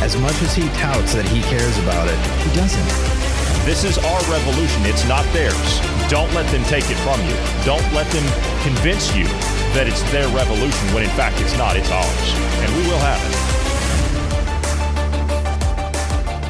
As much as he touts that he cares about it, he doesn't. This is our revolution. It's not theirs. Don't let them take it from you. Don't let them convince you that it's their revolution when in fact it's not. It's ours. And we will have it.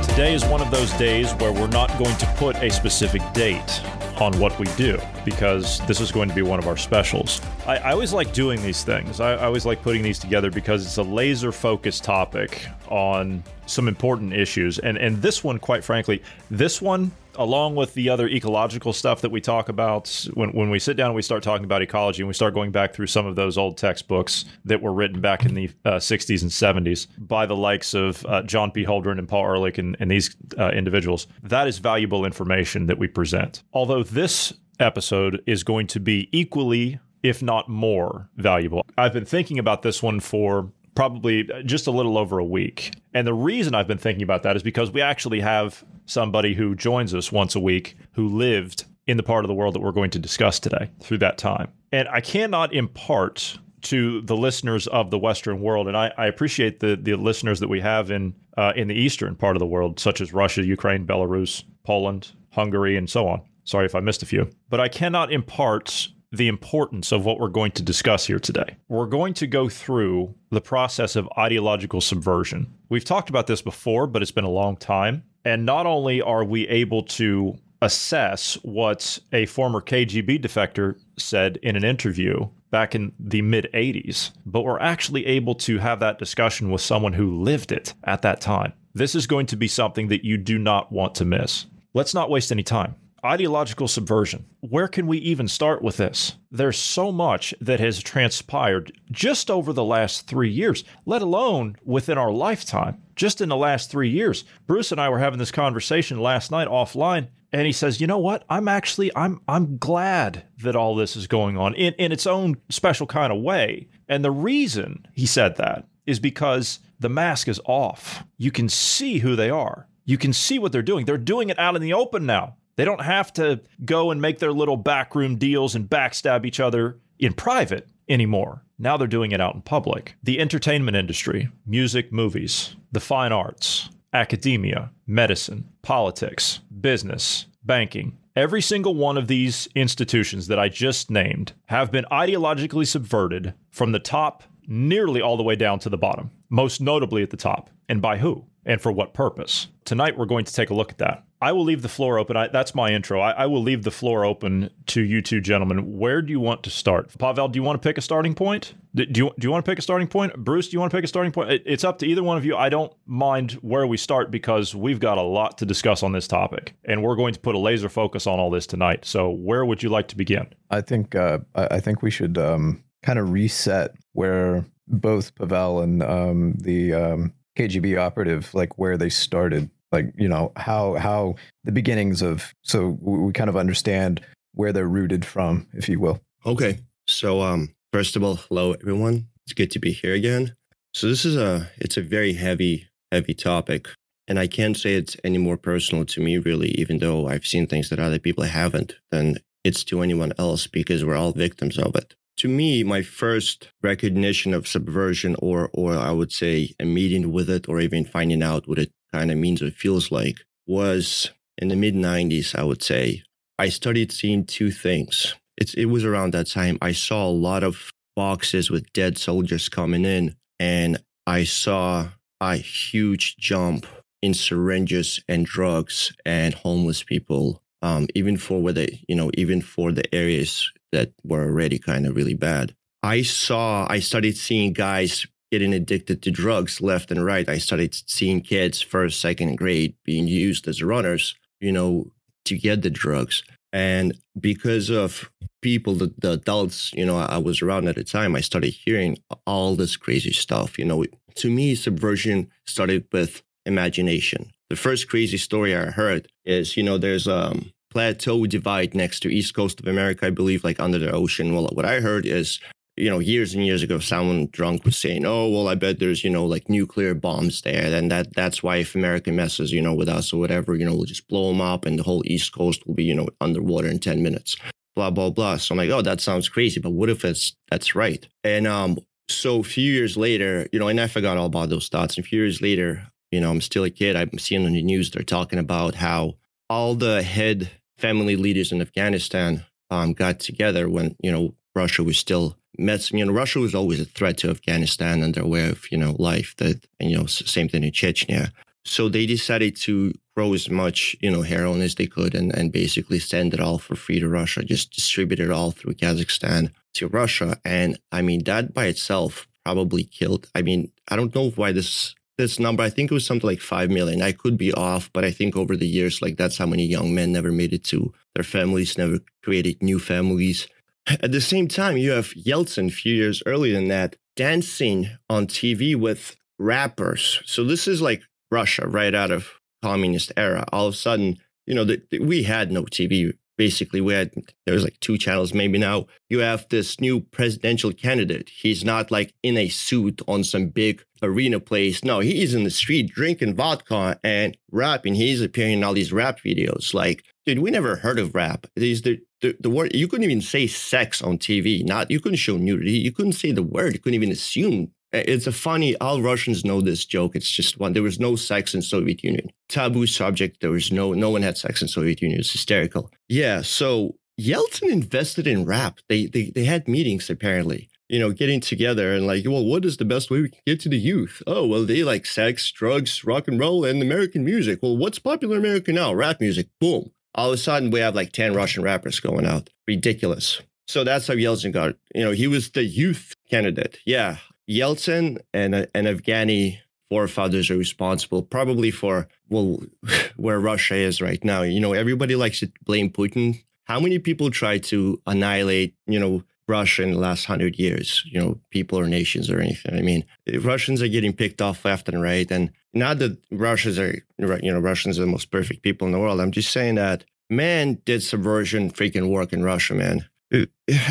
Today is one of those days where we're not going to put a specific date on what we do because this is going to be one of our specials. I, I always like doing these things. I, I always like putting these together because it's a laser focused topic on some important issues. And and this one, quite frankly, this one along with the other ecological stuff that we talk about when, when we sit down and we start talking about ecology and we start going back through some of those old textbooks that were written back in the uh, 60s and 70s by the likes of uh, John P. Holdren and Paul Ehrlich and, and these uh, individuals, that is valuable information that we present. Although this episode is going to be equally, if not more, valuable. I've been thinking about this one for probably just a little over a week. And the reason I've been thinking about that is because we actually have somebody who joins us once a week who lived in the part of the world that we're going to discuss today through that time. And I cannot impart to the listeners of the Western world, and I, I appreciate the the listeners that we have in uh, in the eastern part of the world, such as Russia, Ukraine, Belarus, Poland, Hungary, and so on. Sorry if I missed a few, but I cannot impart the importance of what we're going to discuss here today. We're going to go through the process of ideological subversion. We've talked about this before, but it's been a long time. And not only are we able to assess what a former KGB defector said in an interview back in the mid 80s, but we're actually able to have that discussion with someone who lived it at that time. This is going to be something that you do not want to miss. Let's not waste any time ideological subversion. Where can we even start with this? There's so much that has transpired just over the last three years, let alone within our lifetime. Just in the last three years, Bruce and I were having this conversation last night offline, and he says, "You know what? I'm actually I'm I'm glad that all this is going on in in its own special kind of way." And the reason he said that is because the mask is off. You can see who they are. You can see what they're doing. They're doing it out in the open now. They don't have to go and make their little backroom deals and backstab each other in private anymore. Now they're doing it out in public. The entertainment industry, music, movies, the fine arts, academia, medicine, politics, business, banking, every single one of these institutions that I just named have been ideologically subverted from the top nearly all the way down to the bottom, most notably at the top. And by who? And for what purpose? Tonight, we're going to take a look at that. I will leave the floor open. I, that's my intro. I, I, will leave the floor open to you two gentlemen. Where do you want to start? Pavel, do you want to pick a starting point? Do you, do you want to pick a starting point? Bruce, do you want to pick a starting point? It, it's up to either one of you. I don't mind where we start because we've got a lot to discuss on this topic, and we're going to put a laser focus on all this tonight. So, where would you like to begin? I think uh, I think we should um, kind of reset where both Pavel and um, the um, KGB operative, like where they started like you know how how the beginnings of so we kind of understand where they're rooted from if you will. Okay so um first of all hello everyone. It's good to be here again. So this is a it's a very heavy heavy topic and i can't say it's any more personal to me really even though i've seen things that other people haven't than it's to anyone else because we're all victims of it to me my first recognition of subversion or or i would say a meeting with it or even finding out what it kind of means or feels like was in the mid 90s, I would say. I started seeing two things. It's, it was around that time I saw a lot of boxes with dead soldiers coming in, and I saw a huge jump in syringes and drugs and homeless people, um, even for where they, you know, even for the areas that were already kind of really bad. I saw, I started seeing guys getting addicted to drugs left and right. I started seeing kids first, second grade being used as runners, you know, to get the drugs. And because of people, the, the adults, you know, I was around at the time, I started hearing all this crazy stuff. You know, to me, subversion started with imagination. the first crazy story I heard is, you know, there's um plateau divide next to east coast of America, I believe, like under the ocean. Well, what I heard is, you know, years and years ago, someone drunk was saying, "Oh, well, I bet there's, you know, like nuclear bombs there, and that that's why if America messes, you know, with us or whatever, you know, we'll just blow them up, and the whole east coast will be, you know, underwater in ten minutes." Blah blah blah. So I'm like, "Oh, that sounds crazy, but what if it's that's right?" And um, so a few years later, you know, and I forgot all about those thoughts. And a few years later, you know, I'm still a kid. I'm seeing on the news they're talking about how all the head family leaders in Afghanistan um, got together when you know Russia was still met. You know, Russia was always a threat to Afghanistan and their way of you know life. That you know, same thing in Chechnya. So they decided to grow as much you know heroin as they could and and basically send it all for free to Russia. Just distribute it all through Kazakhstan to Russia. And I mean that by itself probably killed. I mean I don't know why this this number. I think it was something like 5 million. I could be off, but I think over the years, like that's how many young men never made it to their families, never created new families. At the same time, you have Yeltsin a few years earlier than that dancing on TV with rappers. So this is like Russia right out of communist era. All of a sudden, you know, the, the, we had no TV basically we had there was like two channels maybe now you have this new presidential candidate he's not like in a suit on some big arena place no he's in the street drinking vodka and rapping he's appearing in all these rap videos like dude we never heard of rap these the, the, the word you couldn't even say sex on tv not you couldn't show nudity you couldn't say the word you couldn't even assume it's a funny, all Russians know this joke. It's just one. There was no sex in Soviet Union. Taboo subject. There was no, no one had sex in Soviet Union. It's hysterical. Yeah. So Yeltsin invested in rap. They, they, they had meetings apparently, you know, getting together and like, well, what is the best way we can get to the youth? Oh, well, they like sex, drugs, rock and roll, and American music. Well, what's popular American now? Rap music. Boom. All of a sudden, we have like 10 Russian rappers going out. Ridiculous. So that's how Yeltsin got, you know, he was the youth candidate. Yeah, Yeltsin and uh, and Afghani forefathers are responsible probably for well where Russia is right now. You know, everybody likes to blame Putin. How many people try to annihilate, you know, Russia in the last hundred years? You know, people or nations or anything. I mean, Russians are getting picked off left and right, and not that Russians are, you know, Russians are the most perfect people in the world. I'm just saying that man did subversion freaking work in Russia, man.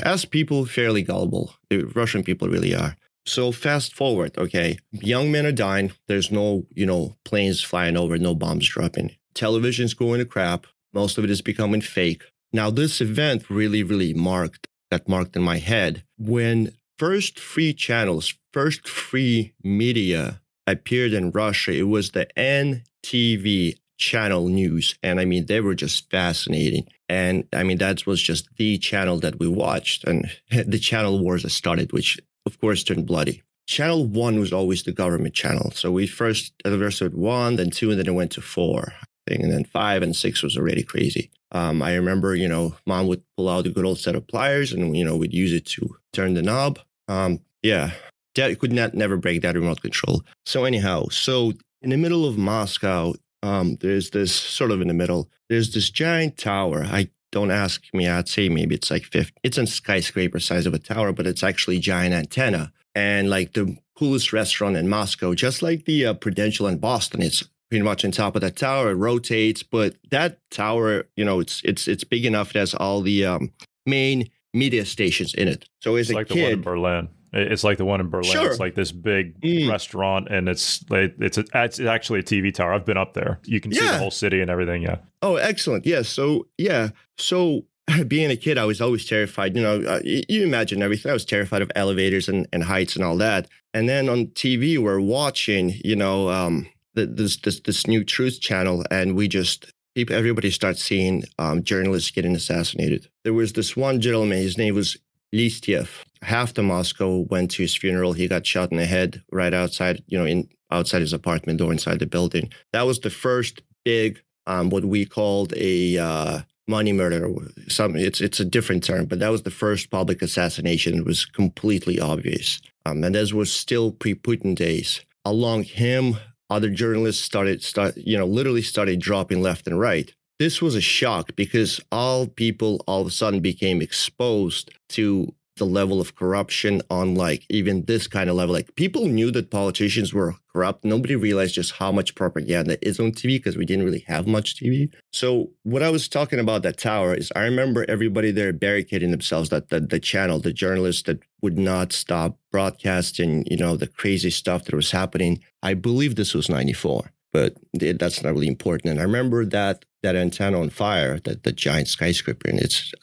As people, fairly gullible. The Russian people really are. So fast forward, okay, young men are dying. There's no, you know, planes flying over, no bombs dropping. Television's going to crap. Most of it is becoming fake. Now, this event really, really marked, got marked in my head when first free channels, first free media appeared in Russia. It was the NTV channel news. And I mean, they were just fascinating. And I mean, that was just the channel that we watched. And the channel wars that started, which of course, turned bloody. Channel one was always the government channel. So we first anniversary one, then two, and then it went to four. Thing. And then five and six was already crazy. Um, I remember, you know, mom would pull out a good old set of pliers and, you know, we'd use it to turn the knob. Um, yeah, dad could not never break that remote control. So anyhow, so in the middle of Moscow, um, there's this sort of in the middle, there's this giant tower. I don't ask me, I'd say maybe it's like 50. It's a skyscraper size of a tower, but it's actually giant antenna. And like the coolest restaurant in Moscow, just like the uh, Prudential in Boston, it's pretty much on top of that tower. It rotates, but that tower, you know, it's it's it's big enough. It has all the um, main media stations in it. So as it's a like kid, the one in Berlin. It's like the one in Berlin. Sure. It's like this big Mm. restaurant, and it's like it's a, it's actually a TV tower. I've been up there. You can see the whole city and everything. Yeah. Oh, excellent. Yeah. So, yeah. So, being a kid, I was always terrified. You know, uh, you imagine everything. I was terrified of elevators and, and heights and all that. And then on TV, we're watching, you know, um, this, this, this new truth channel, and we just, people, everybody starts seeing um, journalists getting assassinated. There was this one gentleman, his name was Listiev. Half the Moscow went to his funeral. He got shot in the head right outside, you know, in outside his apartment door inside the building. That was the first big um, what we called a uh, money murder. Some it's it's a different term, but that was the first public assassination. It was completely obvious, um, and this was still pre-Putin days. Along him, other journalists started start you know literally started dropping left and right. This was a shock because all people all of a sudden became exposed to the level of corruption on like even this kind of level. Like people knew that politicians were corrupt. Nobody realized just how much propaganda is on TV because we didn't really have much TV. So what I was talking about that tower is I remember everybody there barricading themselves that the, the channel, the journalists that would not stop broadcasting, you know, the crazy stuff that was happening. I believe this was 94 but that's not really important. And I remember that that antenna on fire, that the giant skyscraper, and it's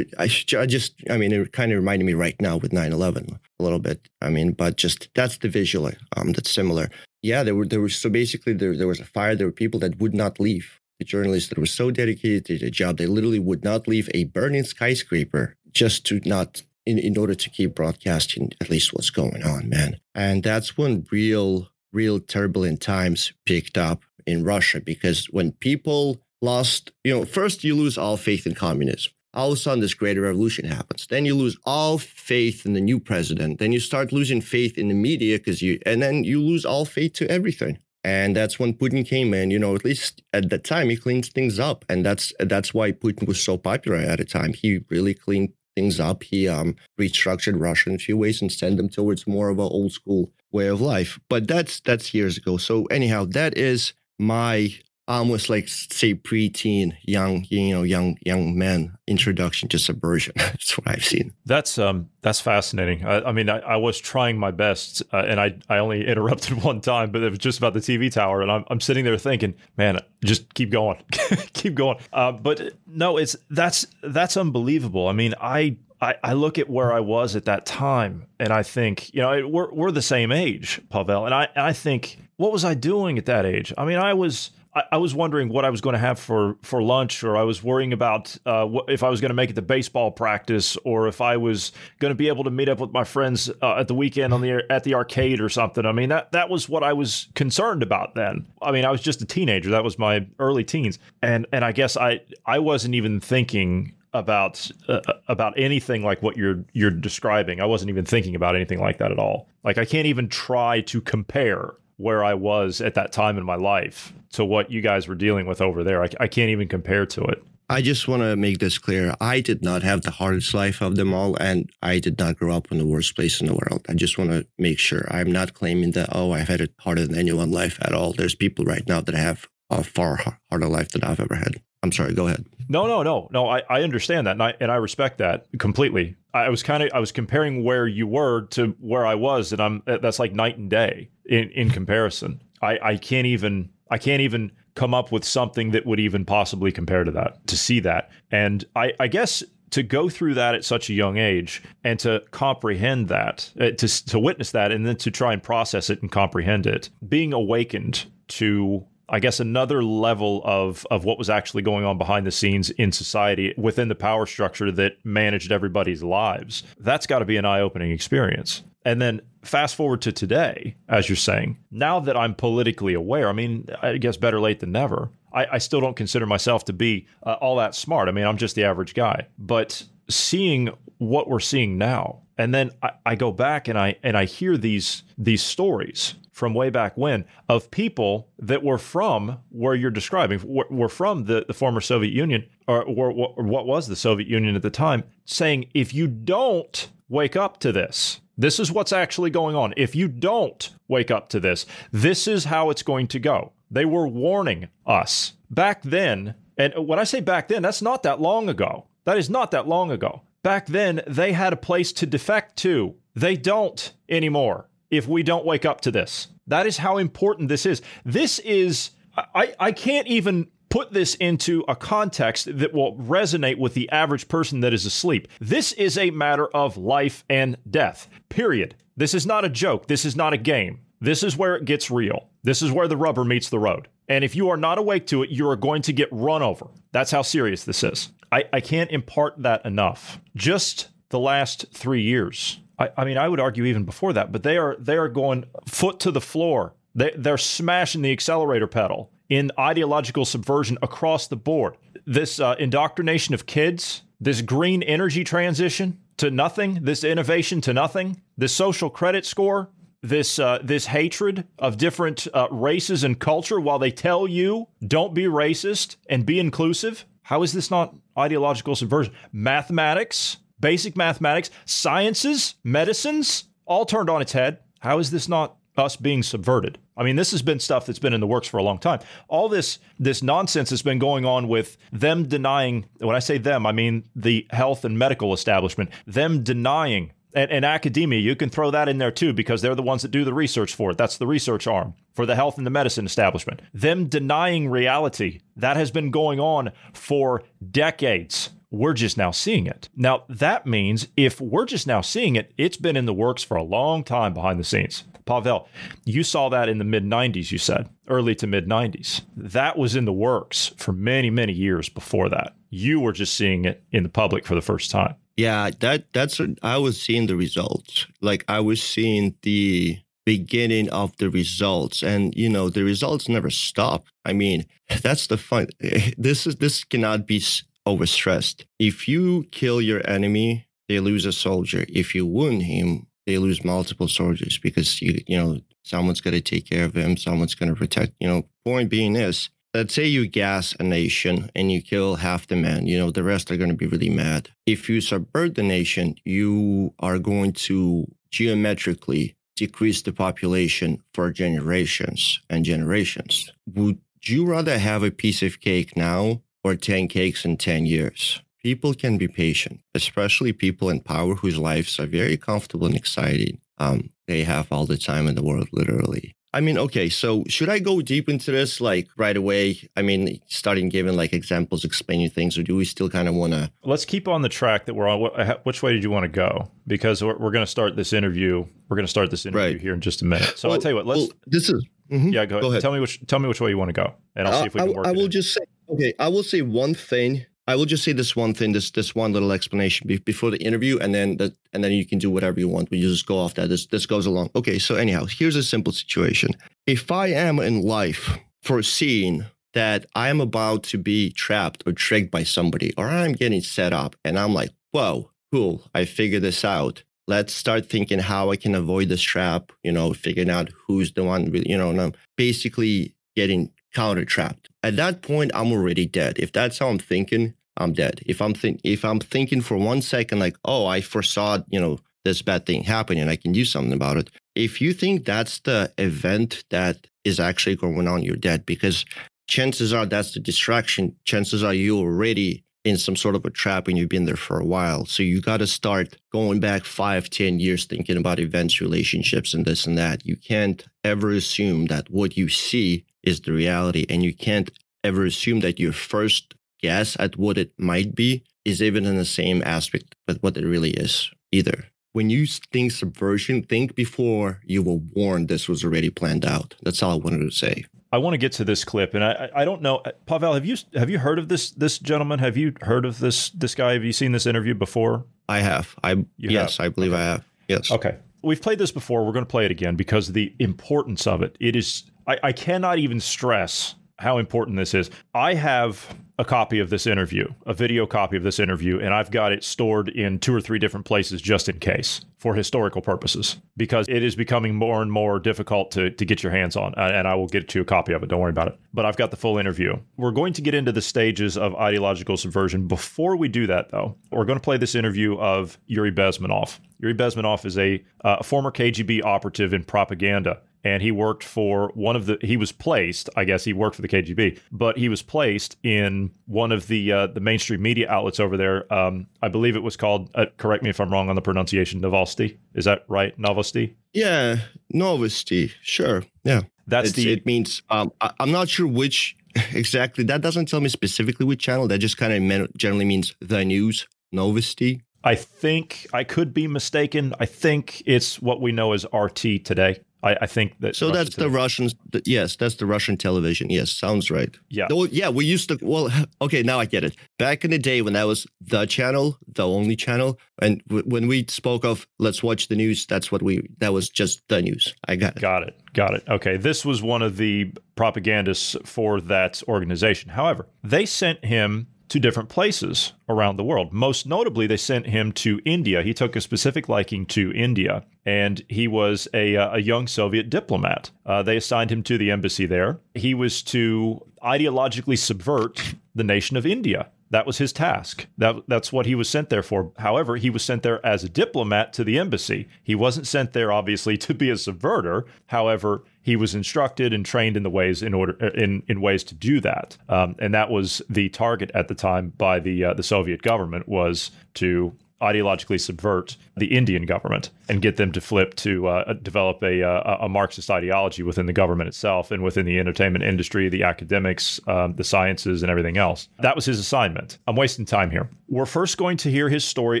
I, just I mean it kind of reminded me right now with 9/11 a little bit. I mean, but just that's the visual um that's similar. Yeah, there were there was so basically there there was a fire. There were people that would not leave. The journalists that were so dedicated to the job, they literally would not leave a burning skyscraper just to not in, in order to keep broadcasting at least what's going on, man. And that's when real real turbulent times picked up in Russia because when people lost, you know, first you lose all faith in communism. All of a sudden, this great revolution happens. Then you lose all faith in the new president. Then you start losing faith in the media because you, and then you lose all faith to everything. And that's when Putin came in. You know, at least at that time, he cleaned things up, and that's that's why Putin was so popular at the time. He really cleaned things up. He um, restructured Russia in a few ways and sent them towards more of an old school way of life. But that's that's years ago. So anyhow, that is my almost like say preteen, young you know young young man introduction to subversion. that's what I've seen. That's um that's fascinating. I, I mean, I, I, was trying my best, uh, and I I only interrupted one time, but it was just about the TV tower, and I'm I'm sitting there thinking, man, just keep going, keep going. Uh, but no, it's that's that's unbelievable. I mean, I I, I, look at where I was at that time and I think, you know, we're, we're the same age, Pavel. And I, I think, what was I doing at that age? I mean, I was, I, was wondering what I was going to have for, for lunch, or I was worrying about uh, what, if I was going to make it to baseball practice, or if I was going to be able to meet up with my friends uh, at the weekend on the at the arcade or something. I mean, that that was what I was concerned about then. I mean, I was just a teenager. That was my early teens, and and I guess I I wasn't even thinking about uh, about anything like what you're you're describing. I wasn't even thinking about anything like that at all. Like I can't even try to compare where I was at that time in my life to what you guys were dealing with over there. I, I can't even compare to it. I just want to make this clear. I did not have the hardest life of them all, and I did not grow up in the worst place in the world. I just want to make sure I'm not claiming that, oh, I've had it harder than anyone life at all. There's people right now that have a far harder life than I've ever had. I'm sorry, go ahead. No, no, no, no. I, I understand that, and I, and I respect that completely. I was kind of I was comparing where you were to where I was, and I'm that's like night and day in in comparison. I I can't even I can't even come up with something that would even possibly compare to that to see that, and I I guess to go through that at such a young age and to comprehend that, uh, to to witness that, and then to try and process it and comprehend it, being awakened to I guess another level of of what was actually going on behind the scenes in society within the power structure that managed everybody's lives. That's got to be an eye-opening experience. And then fast forward to today, as you're saying, now that I'm politically aware, I mean, I guess better late than never. I, I still don't consider myself to be uh, all that smart. I mean, I'm just the average guy. But seeing what we're seeing now, and then I, I go back and I and I hear these these stories from way back when of people that were from where you're describing, were, were from the, the former Soviet Union, or, or, or what was the Soviet Union at the time, saying, if you don't wake up to this, this is what's actually going on. If you don't wake up to this, this is how it's going to go. They were warning us back then. And when I say back then, that's not that long ago. That is not that long ago. Back then, they had a place to defect to. They don't anymore if we don't wake up to this. That is how important this is. This is, I, I can't even put this into a context that will resonate with the average person that is asleep. This is a matter of life and death, period. This is not a joke. This is not a game. This is where it gets real. This is where the rubber meets the road. And if you are not awake to it, you are going to get run over. That's how serious this is. I, I can't impart that enough. Just the last three years, I, I mean, I would argue even before that, but they are they are going foot to the floor. They they're smashing the accelerator pedal in ideological subversion across the board. This uh, indoctrination of kids, this green energy transition to nothing, this innovation to nothing, this social credit score, this uh, this hatred of different uh, races and culture while they tell you don't be racist and be inclusive. How is this not ideological subversion? Mathematics, basic mathematics, sciences, medicines, all turned on its head. How is this not us being subverted? I mean, this has been stuff that's been in the works for a long time. All this this nonsense has been going on with them denying. When I say them, I mean the health and medical establishment. Them denying and, and, academia, you can throw that in there too because they're the ones that do the research for it. That's the research arm for the health and the medicine establishment. Them denying reality, that has been going on for decades. We're just now seeing it. Now, that means if we're just now seeing it, it's been in the works for a long time behind the scenes. Pavel, you saw that in the mid 90s, you said, early to mid 90s. That was in the works for many, many years before that. You were just seeing it in the public for the first time. Yeah, that that's I was seeing the results. Like I was seeing the beginning of the results and you know the results never stop i mean that's the fun this is this cannot be overstressed if you kill your enemy they lose a soldier if you wound him they lose multiple soldiers because you you know someone's going to take care of him someone's going to protect you know point being is let's say you gas a nation and you kill half the men, you know, the rest are going to be really mad. If you subvert the nation, you are going to geometrically decrease the population for generations and generations. Would you rather have a piece of cake now or 10 cakes in 10 years? People can be patient, especially people in power whose lives are very comfortable and exciting. Um, they have all the time in the world, literally. I mean, okay, so should I go deep into this like right away? I mean, starting giving like examples, explaining things, or do we still kind of want to? Let's keep on the track that we're on. Which way did you want to go? Because we're, we're going to start this interview. We're going to start this interview right. here in just a minute. So well, I'll tell you what. Let's. Well, this is. Mm-hmm. Yeah, go ahead. go ahead. Tell me which. Tell me which way you want to go, and I'll see if we can work. I, I will in. just say. Okay, I will say one thing I will just say this one thing, this this one little explanation before the interview, and then the, and then you can do whatever you want. We just go off that. This this goes along. Okay, so anyhow, here's a simple situation. If I am in life foreseeing that I am about to be trapped or tricked by somebody, or I'm getting set up, and I'm like, whoa, cool, I figured this out. Let's start thinking how I can avoid this trap. You know, figuring out who's the one. You know, and I'm basically getting counter trapped. At that point, I'm already dead. If that's how I'm thinking, I'm dead. If I'm think if I'm thinking for one second like, oh, I foresaw, you know, this bad thing happening, I can do something about it. If you think that's the event that is actually going on, you're dead because chances are that's the distraction. Chances are you already in some sort of a trap and you've been there for a while. So you got to start going back five, ten years thinking about events, relationships, and this and that. You can't ever assume that what you see is the reality. And you can't ever assume that your first guess at what it might be is even in the same aspect with what it really is either. When you think subversion, think before you were warned this was already planned out. That's all I wanted to say. I want to get to this clip, and I I don't know, uh, Pavel. Have you have you heard of this this gentleman? Have you heard of this this guy? Have you seen this interview before? I have. I you yes, have? I believe. I have. Yes. Okay. We've played this before. We're going to play it again because the importance of it. It is. I, I cannot even stress how important this is. I have a copy of this interview, a video copy of this interview, and I've got it stored in two or three different places just in case for historical purposes because it is becoming more and more difficult to, to get your hands on. And I will get you a copy of it. Don't worry about it. But I've got the full interview. We're going to get into the stages of ideological subversion. Before we do that, though, we're going to play this interview of Yuri Bezmenov. Yuri Bezmenov is a uh, former KGB operative in propaganda and he worked for one of the he was placed i guess he worked for the kgb but he was placed in one of the uh, the mainstream media outlets over there. Um, i believe it was called uh, correct me if i'm wrong on the pronunciation novosti. Is that right? Novosti? Yeah novosti. Sure. Yeah. That's it's, the it means um, I, i'm not sure which exactly that doesn't tell me specifically which channel. That just kind of generally means the news. Novosti? I think I could be mistaken. I think it's what we know as RT today. I, I think that. So that's the Russians. yes, that's the Russian television. Yes, sounds right. Yeah. Yeah, we used to. Well, okay, now I get it. Back in the day when that was the channel, the only channel, and w- when we spoke of let's watch the news, that's what we. That was just the news. I got it. Got it. Got it. Okay, this was one of the propagandists for that organization. However, they sent him to different places around the world. Most notably, they sent him to India. He took a specific liking to India, and he was a, uh, a young Soviet diplomat. Uh, they assigned him to the embassy there. He was to ideologically subvert the nation of India. That was his task. That, that's what he was sent there for. However, he was sent there as a diplomat to the embassy. He wasn't sent there, obviously, to be a subverter. However, he was instructed and trained in the ways in order in, in ways to do that. Um, and that was the target at the time by the uh, the Soviet government was to ideologically subvert the Indian government and get them to flip to uh, develop a, uh, a, Marxist ideology within the government itself and within the entertainment industry, the academics, um, the sciences, and everything else. That was his assignment. I'm wasting time here. We're first going to hear his story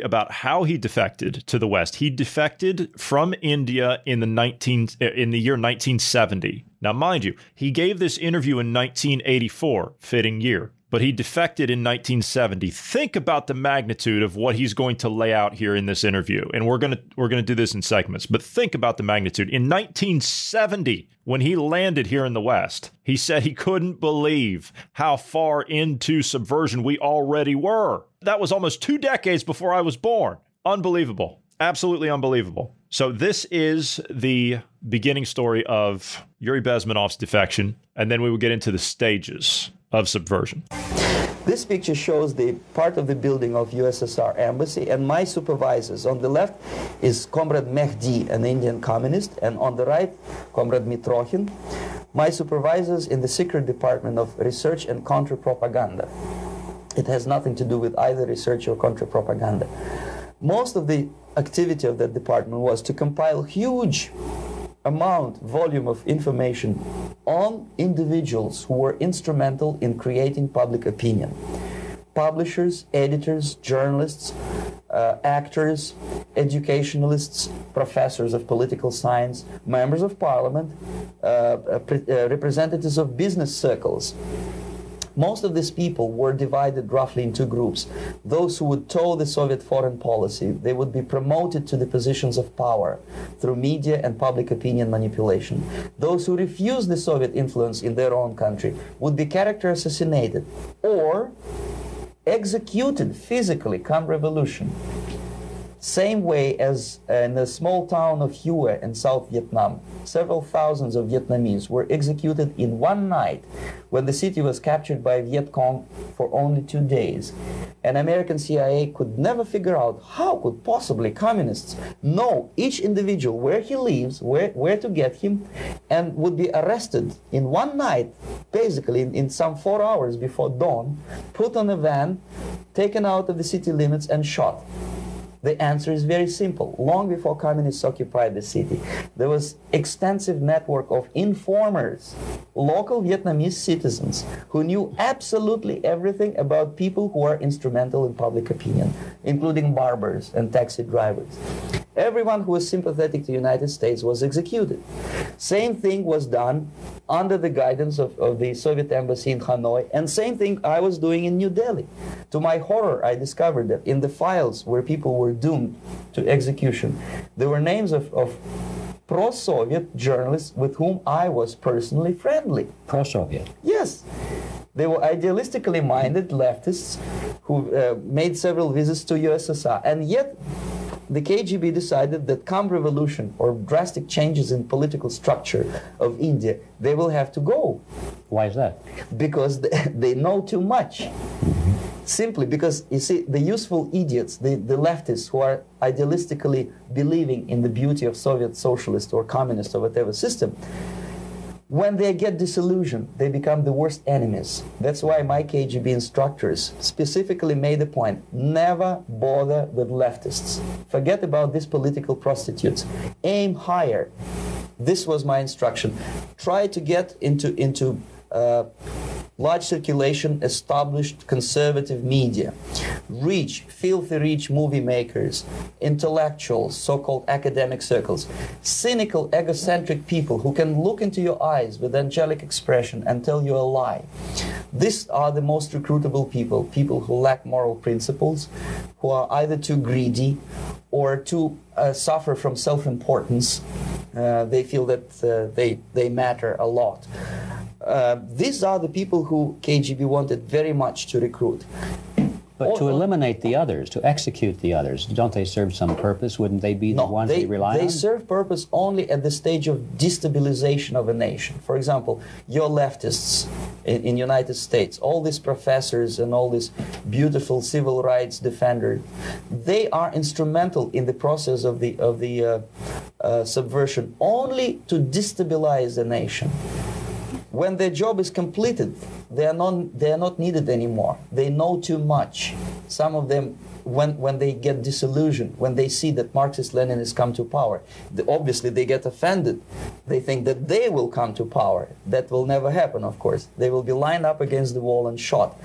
about how he defected to the West. He defected from India in the 19 in the year 1970. Now, mind you, he gave this interview in 1984, fitting year but he defected in 1970. Think about the magnitude of what he's going to lay out here in this interview. And we're going to we're going to do this in segments, but think about the magnitude. In 1970, when he landed here in the West, he said he couldn't believe how far into subversion we already were. That was almost 2 decades before I was born. Unbelievable. Absolutely unbelievable. So this is the beginning story of Yuri Bezmenov's defection, and then we will get into the stages of subversion. This picture shows the part of the building of USSR embassy and my supervisors. On the left is Comrade Mehdi, an Indian communist, and on the right, Comrade Mitrokhin, my supervisors in the secret department of research and counter-propaganda. It has nothing to do with either research or counter-propaganda. Most of the activity of that department was to compile huge amount, volume of information on individuals who were instrumental in creating public opinion. Publishers, editors, journalists, uh, actors, educationalists, professors of political science, members of parliament, uh, uh, uh representatives of business circles, most of these people were divided roughly into groups. Those who would toe the Soviet foreign policy, they would be promoted to the positions of power through media and public opinion manipulation. Those who refused the Soviet influence in their own country would be character assassinated or executed physically come revolution. Same way as uh, in the small town of Hue in South Vietnam, several thousands of Vietnamese were executed in one night when the city was captured by Viet Cong for only two days. And American CIA could never figure out how could possibly communists know each individual where he lives, where, where to get him, and would be arrested in one night, basically in, in some four hours before dawn, put on a van, taken out of the city limits and shot. The answer is very simple. Long before communists occupied the city, there was extensive network of informers, local Vietnamese citizens who knew absolutely everything about people who are instrumental in public opinion, including barbers and taxi drivers. Everyone who was sympathetic to the United States was executed. Same thing was done under the guidance of, of the Soviet embassy in Hanoi, and same thing I was doing in New Delhi. To my horror, I discovered that in the files where people were doomed to execution, there were names of, of pro-Soviet journalists with whom I was personally friendly. Pro-Soviet? Yes. They were idealistically minded leftists who uh, made several visits to USSR, and yet the KGB decided that come revolution or drastic changes in political structure of India, they will have to go. Why is that? Because they, know too much. Simply because, you see, the useful idiots, the, the leftists who are idealistically believing in the beauty of Soviet socialist or communist or whatever system, when they get disillusioned, they become the worst enemies. That's why my KGB instructors specifically made the point never bother with leftists. Forget about these political prostitutes. Aim higher. This was my instruction. Try to get into, into uh, large circulation established conservative media, rich, filthy rich movie makers, intellectuals, so-called academic circles, cynical, egocentric people who can look into your eyes with angelic expression and tell you a lie. These are the most recruitable people, people who lack moral principles, who are either too greedy or too uh, suffer from self-importance. Uh, they feel that uh, they, they matter a lot. Uh, these are the people who KGB wanted very much to recruit. But to eliminate the others, to execute the others, don't they serve some purpose? Wouldn't they be No, the ones they, they rely they on? They serve purpose only at the stage of destabilization of a nation. For example, your leftists in, in United States, all these professors and all these beautiful civil rights defenders, they are instrumental in the process of the of the uh, uh, subversion only to destabilize the nation. When their job is completed, they are not they are not needed anymore. They know too much. Some of them when, when they get disillusioned, when they see that Marxist Leninists come to power, the, obviously they get offended. They think that they will come to power. That will never happen, of course. They will be lined up against the wall and shot.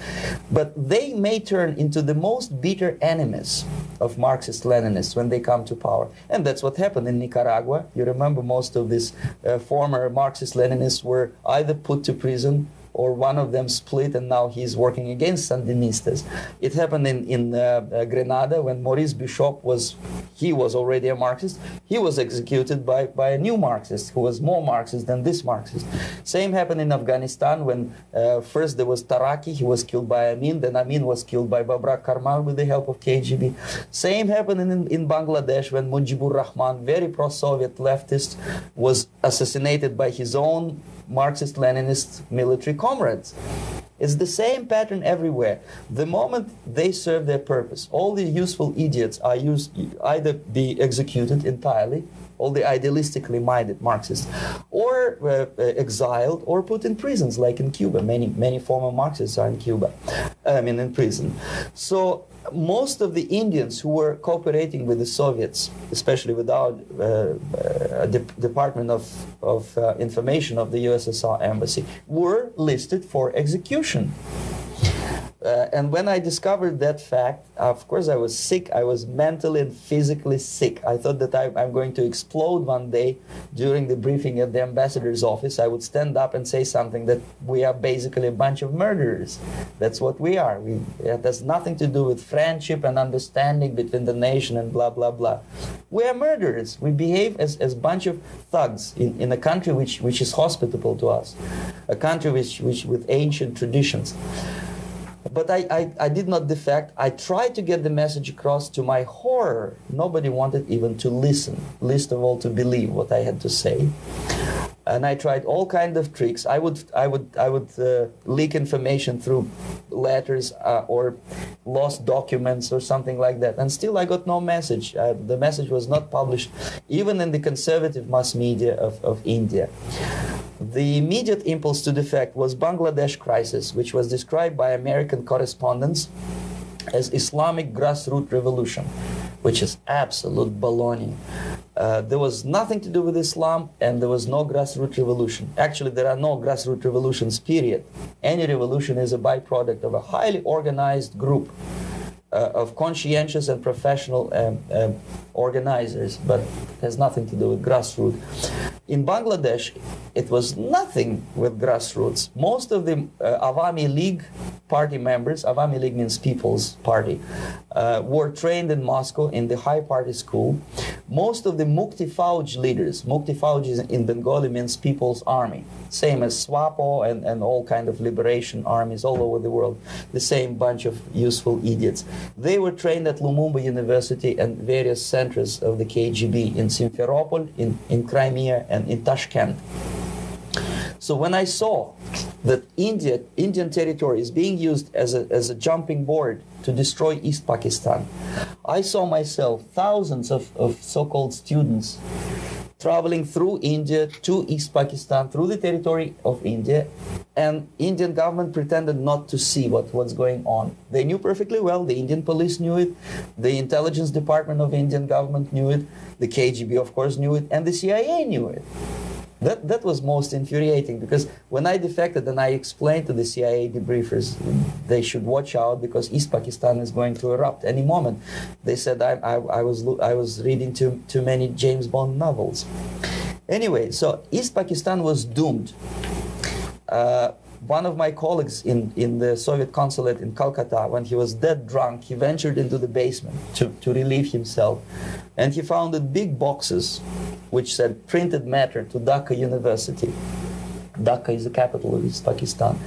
But they may turn into the most bitter enemies of Marxist Leninists when they come to power. And that's what happened in Nicaragua. You remember most of these uh, former Marxist Leninists were either put to prison or one of them split and now he's working against Sandinistas. It happened in, in uh, uh, Grenada when Maurice Bishop was, he was already a Marxist. He was executed by, by a new Marxist who was more Marxist than this Marxist. Same happened in Afghanistan when uh, first there was Taraki, he was killed by Amin, then Amin was killed by Babrak Karmal with the help of KGB. Same happened in, in Bangladesh when Mujibur Rahman, very pro-Soviet leftist, was assassinated by his own Marxist Leninist military comrades. It's the same pattern everywhere. The moment they serve their purpose, all the useful idiots are used either be executed entirely, all the idealistically minded Marxists, or uh, uh, exiled or put in prisons, like in Cuba. Many many former Marxists are in Cuba, I mean in prison. So most of the Indians who were cooperating with the Soviets, especially with our uh, uh, de- Department of, of uh, Information of the USSR Embassy, were listed for execution. Uh, and when I discovered that fact, of course, I was sick. I was mentally and physically sick. I thought that I, I'm going to explode one day during the briefing at the ambassador's office. I would stand up and say something that we are basically a bunch of murderers. That's what we are. We, it has nothing to do with friendship and understanding between the nation and blah, blah, blah. We are murderers. We behave as a bunch of thugs in, in a country which, which is hospitable to us, a country which, which with ancient traditions. But I, I, I, did not defect. I tried to get the message across to my horror. Nobody wanted even to listen, least of all to believe what I had to say. And I tried all kind of tricks. I would, I would, I would uh, leak information through letters uh, or lost documents or something like that. And still, I got no message. Uh, the message was not published, even in the conservative mass media of, of India. The immediate impulse to defect was Bangladesh crisis, which was described by American correspondents as Islamic grassroots revolution, which is absolute baloney. Uh, there was nothing to do with Islam, and there was no grassroots revolution. Actually, there are no grassroots revolutions. Period. Any revolution is a byproduct of a highly organized group. Uh, of conscientious and professional um, um, organizers, but has nothing to do with grassroots. In Bangladesh, it was nothing with grassroots. Most of the uh, Awami League party members, Awami League means People's Party, uh, were trained in Moscow in the high party school. Most of the Mukti Fauj leaders, Mukti Fauj in Bengali means People's Army, same as SWAPO and, and all kind of liberation armies all over the world, the same bunch of useful idiots. They were trained at Lumumba University and various centers of the KGB in Simferopol, in, in Crimea, and in Tashkent. So when I saw that India, Indian territory is being used as a, as a jumping board to destroy East Pakistan, I saw myself thousands of, of so-called students traveling through India to East Pakistan, through the territory of India, and Indian government pretended not to see what was going on. They knew perfectly well, the Indian police knew it, the intelligence department of Indian government knew it, the KGB of course knew it, and the CIA knew it. That, that was most infuriating because when I defected and I explained to the CIA debriefers they should watch out because East Pakistan is going to erupt any moment, they said I, I, I was, I was reading too, too many James Bond novels. Anyway, so East Pakistan was doomed. Uh, one of my colleagues in, in the Soviet consulate in Calcutta, when he was dead drunk, he ventured into the basement to, to relieve himself. And he found big boxes which said printed matter to Dhaka University. Dhaka is the capital of East Pakistan.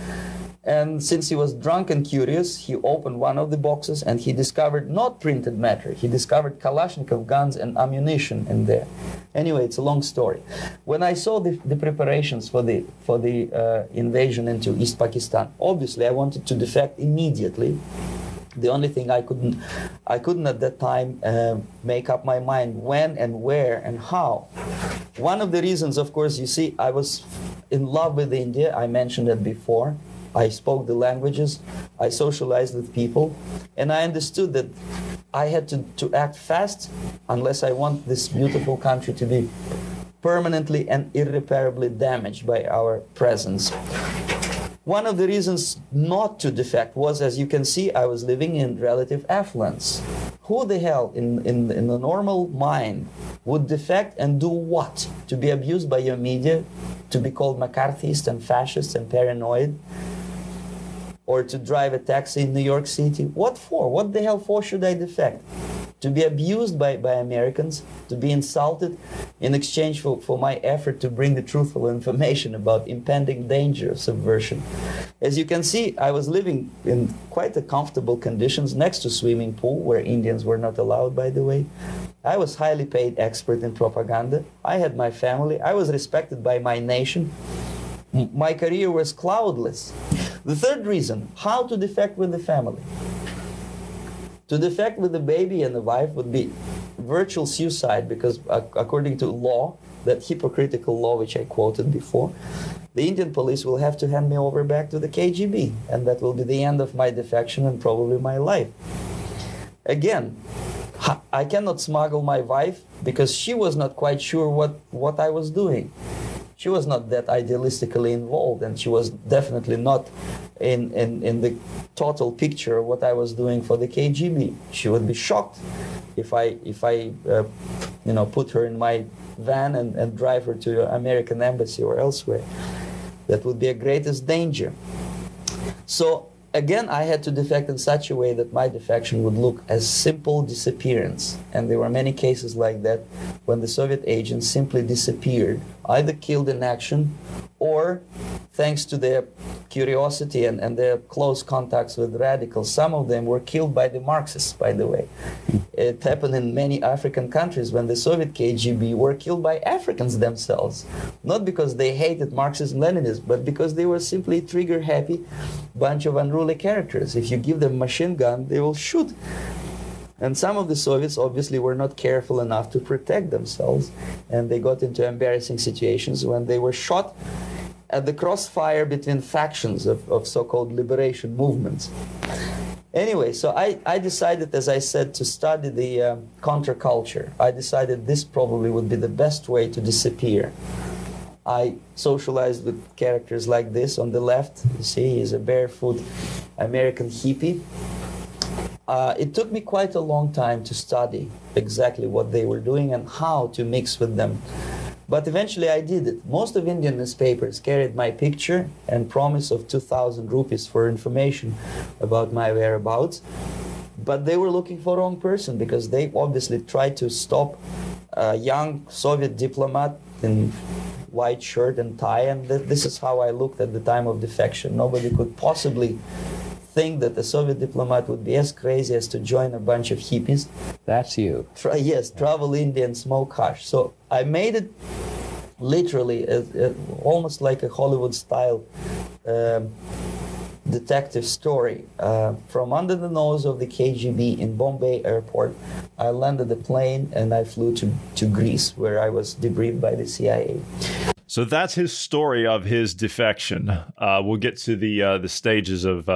And since he was drunk and curious, he opened one of the boxes and he discovered not printed matter. He discovered Kalashnikov guns and ammunition in there. Anyway, it's a long story. When I saw the, the preparations for the for the uh, invasion into East Pakistan, obviously I wanted to defect immediately. The only thing I couldn't, I couldn't at that time uh, make up my mind when and where and how. One of the reasons, of course, you see, I was in love with India. I mentioned it before. I spoke the languages, I socialized with people, and I understood that I had to, to act fast unless I want this beautiful country to be permanently and irreparably damaged by our presence. One of the reasons not to defect was, as you can see, I was living in relative affluence. Who the hell in, in, in the normal mind would defect and do what? To be abused by your media, to be called McCarthyist and fascist and paranoid? Or to drive a taxi in New York City. What for? What the hell for should I defect? To be abused by, by Americans, to be insulted in exchange for, for my effort to bring the truthful information about impending danger of subversion. As you can see, I was living in quite a comfortable conditions next to swimming pool where Indians were not allowed, by the way. I was highly paid expert in propaganda. I had my family. I was respected by my nation. My career was cloudless. The third reason, how to defect with the family. To defect with the baby and the wife would be virtual suicide because according to law, that hypocritical law which I quoted before, the Indian police will have to hand me over back to the KGB, and that will be the end of my defection and probably my life. Again, I cannot smuggle my wife because she was not quite sure what, what I was doing she was not that idealistically involved and she was definitely not in, in, in the total picture of what I was doing for the KGB. She would be shocked if I, if I uh, you know, put her in my van and, and drive her to American embassy or elsewhere. That would be a greatest danger. So again, I had to defect in such a way that my defection would look as simple disappearance. And there were many cases like that when the Soviet agents simply disappeared either killed in action or thanks to their curiosity and, and their close contacts with radicals, some of them were killed by the Marxists, by the way. It happened in many African countries when the Soviet KGB were killed by Africans themselves. Not because they hated Marxism Leninism, but because they were simply trigger happy bunch of unruly characters. If you give them machine gun, they will shoot. And some of the Soviets obviously were not careful enough to protect themselves, and they got into embarrassing situations when they were shot at the crossfire between factions of, of so called liberation movements. Anyway, so I, I decided, as I said, to study the um, counterculture. I decided this probably would be the best way to disappear. I socialized with characters like this on the left. You see, he's a barefoot American hippie uh, it took me quite a long time to study exactly what they were doing and how to mix with them. But eventually I did it. Most of Indian newspapers carried my picture and promise of 2,000 rupees for information about my whereabouts. But they were looking for the wrong person because they obviously tried to stop a young Soviet diplomat in white shirt and tie. And th- this is how I looked at the time of defection. Nobody could possibly think that a Soviet diplomat would be as crazy as to join a bunch of hippies. That's you. Tra- yes, travel India and smoke hash. So I made it literally a, a, almost like a Hollywood style um, detective story. Uh, from under the nose of the KGB in Bombay airport, I landed the plane and I flew to, to Greece where I was debriefed by the CIA. So that's his story of his defection. Uh, we'll get to the uh, the stages of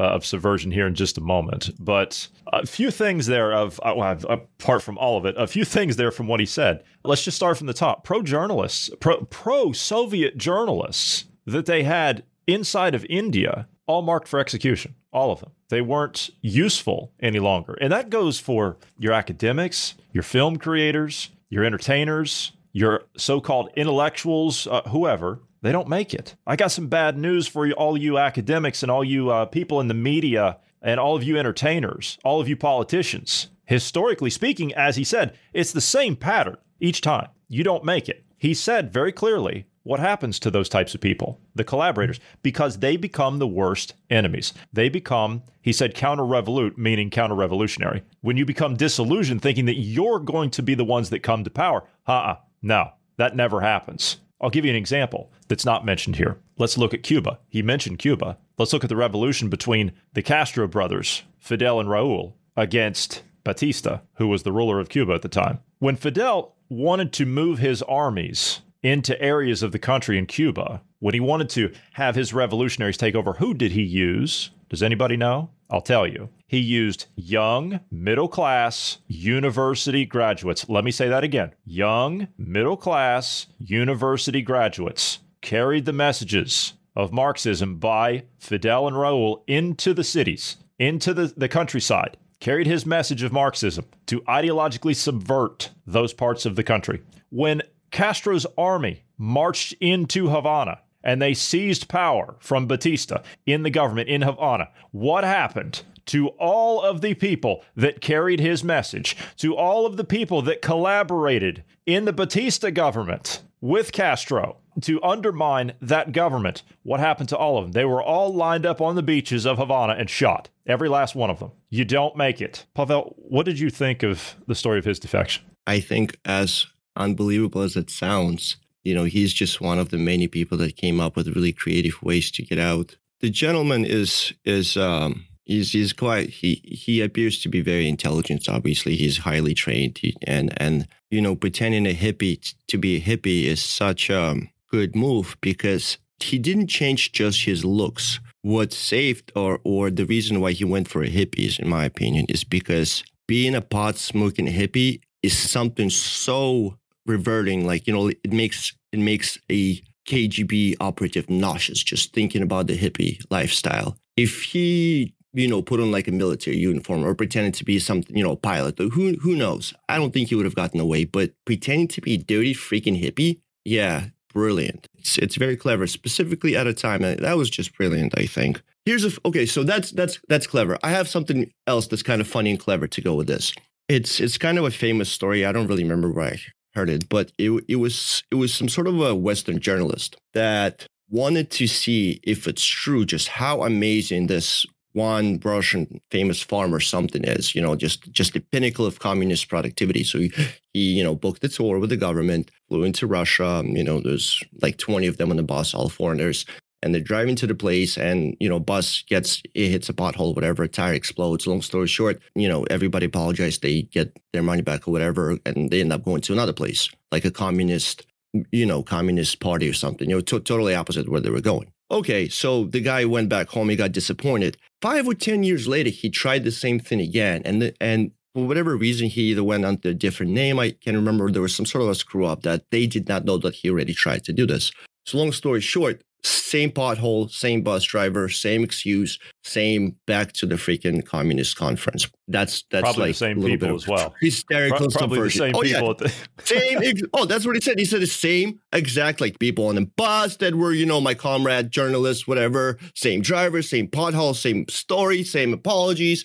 uh, of subversion here in just a moment. But a few things there of, uh, well, apart from all of it, a few things there from what he said. Let's just start from the top. Pro journalists, pro, pro Soviet journalists that they had inside of India, all marked for execution, all of them. They weren't useful any longer. And that goes for your academics, your film creators, your entertainers, your so called intellectuals, uh, whoever. They don't make it. I got some bad news for you, all you academics and all you uh, people in the media and all of you entertainers, all of you politicians. Historically speaking, as he said, it's the same pattern each time. You don't make it. He said very clearly what happens to those types of people, the collaborators? Because they become the worst enemies. They become, he said, counter revolute, meaning counter revolutionary. When you become disillusioned, thinking that you're going to be the ones that come to power, uh uh no, that never happens. I'll give you an example that's not mentioned here. Let's look at Cuba. He mentioned Cuba. Let's look at the revolution between the Castro brothers, Fidel and Raul, against Batista, who was the ruler of Cuba at the time. When Fidel wanted to move his armies into areas of the country in Cuba, when he wanted to have his revolutionaries take over, who did he use? Does anybody know? I'll tell you. He used young, middle class university graduates. Let me say that again. Young, middle class university graduates carried the messages of Marxism by Fidel and Raul into the cities, into the, the countryside, carried his message of Marxism to ideologically subvert those parts of the country. When Castro's army marched into Havana and they seized power from Batista in the government in Havana, what happened? To all of the people that carried his message, to all of the people that collaborated in the Batista government with Castro to undermine that government, what happened to all of them? They were all lined up on the beaches of Havana and shot. Every last one of them. You don't make it. Pavel, what did you think of the story of his defection? I think, as unbelievable as it sounds, you know, he's just one of the many people that came up with really creative ways to get out. The gentleman is is um, he's he's quite he he appears to be very intelligent. Obviously, he's highly trained, he, and and you know, pretending a hippie t- to be a hippie is such a good move because he didn't change just his looks. What saved or or the reason why he went for a hippie, in my opinion, is because being a pot smoking hippie is something so reverting. Like you know, it makes it makes a KGB operative nauseous just thinking about the hippie lifestyle. If he you know, put on like a military uniform or pretended to be something, you know, pilot. Who who knows? I don't think he would have gotten away. But pretending to be dirty freaking hippie, yeah, brilliant. It's it's very clever, specifically at a time that was just brilliant. I think. Here's a okay, so that's that's that's clever. I have something else that's kind of funny and clever to go with this. It's it's kind of a famous story. I don't really remember where I heard it, but it it was it was some sort of a Western journalist that wanted to see if it's true just how amazing this one Russian famous farmer something is, you know, just just the pinnacle of communist productivity. So he, he, you know, booked a tour with the government, flew into Russia. Um, you know, there's like 20 of them on the bus, all foreigners, and they're driving to the place, and you know, bus gets it hits a pothole, whatever, tire explodes. Long story short, you know, everybody apologized, they get their money back or whatever, and they end up going to another place, like a communist, you know, communist party or something. You know, to- totally opposite where they were going. Okay, so the guy went back home. He got disappointed. Five or ten years later, he tried the same thing again, and the, and for whatever reason, he either went under a different name. I can't remember. There was some sort of a screw up that they did not know that he already tried to do this. So, long story short, same pothole, same bus driver, same excuse, same back to the freaking communist conference. That's that's probably like the same people as well. Hysterical Pro- probably the same oh, people. Yeah. Same. Ex- oh, that's what he said. He said the same exact like people on the bus that were you know my comrade, journalists, whatever. Same driver, same pothole, same story, same apologies.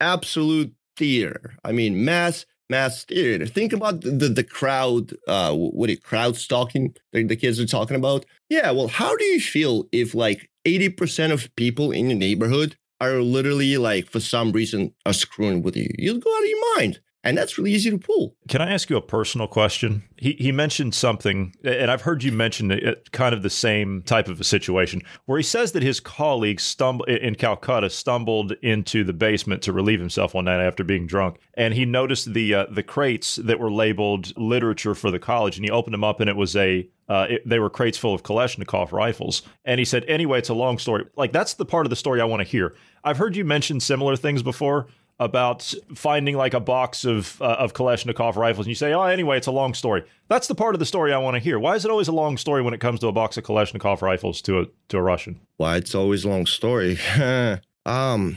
Absolute theater. I mean, mass mass theater. Think about the the, the crowd. Uh, what it crowd stalking the, the kids are talking about. Yeah. Well, how do you feel if like eighty percent of people in your neighborhood are literally like for some reason are screwing with you? You'll go out of your mind. And that's really easy to pull. Can I ask you a personal question? He he mentioned something, and I've heard you mention kind of the same type of a situation, where he says that his colleague stumble in Calcutta stumbled into the basement to relieve himself one night after being drunk, and he noticed the uh, the crates that were labeled literature for the college, and he opened them up, and it was a uh, it, they were crates full of Kalashnikov rifles. And he said, anyway, it's a long story. Like, that's the part of the story I want to hear. I've heard you mention similar things before about finding like a box of uh, of Kalashnikov rifles, and you say, "Oh, anyway, it's a long story." That's the part of the story I want to hear. Why is it always a long story when it comes to a box of Kalashnikov rifles to a to a Russian? Why it's always a long story? um,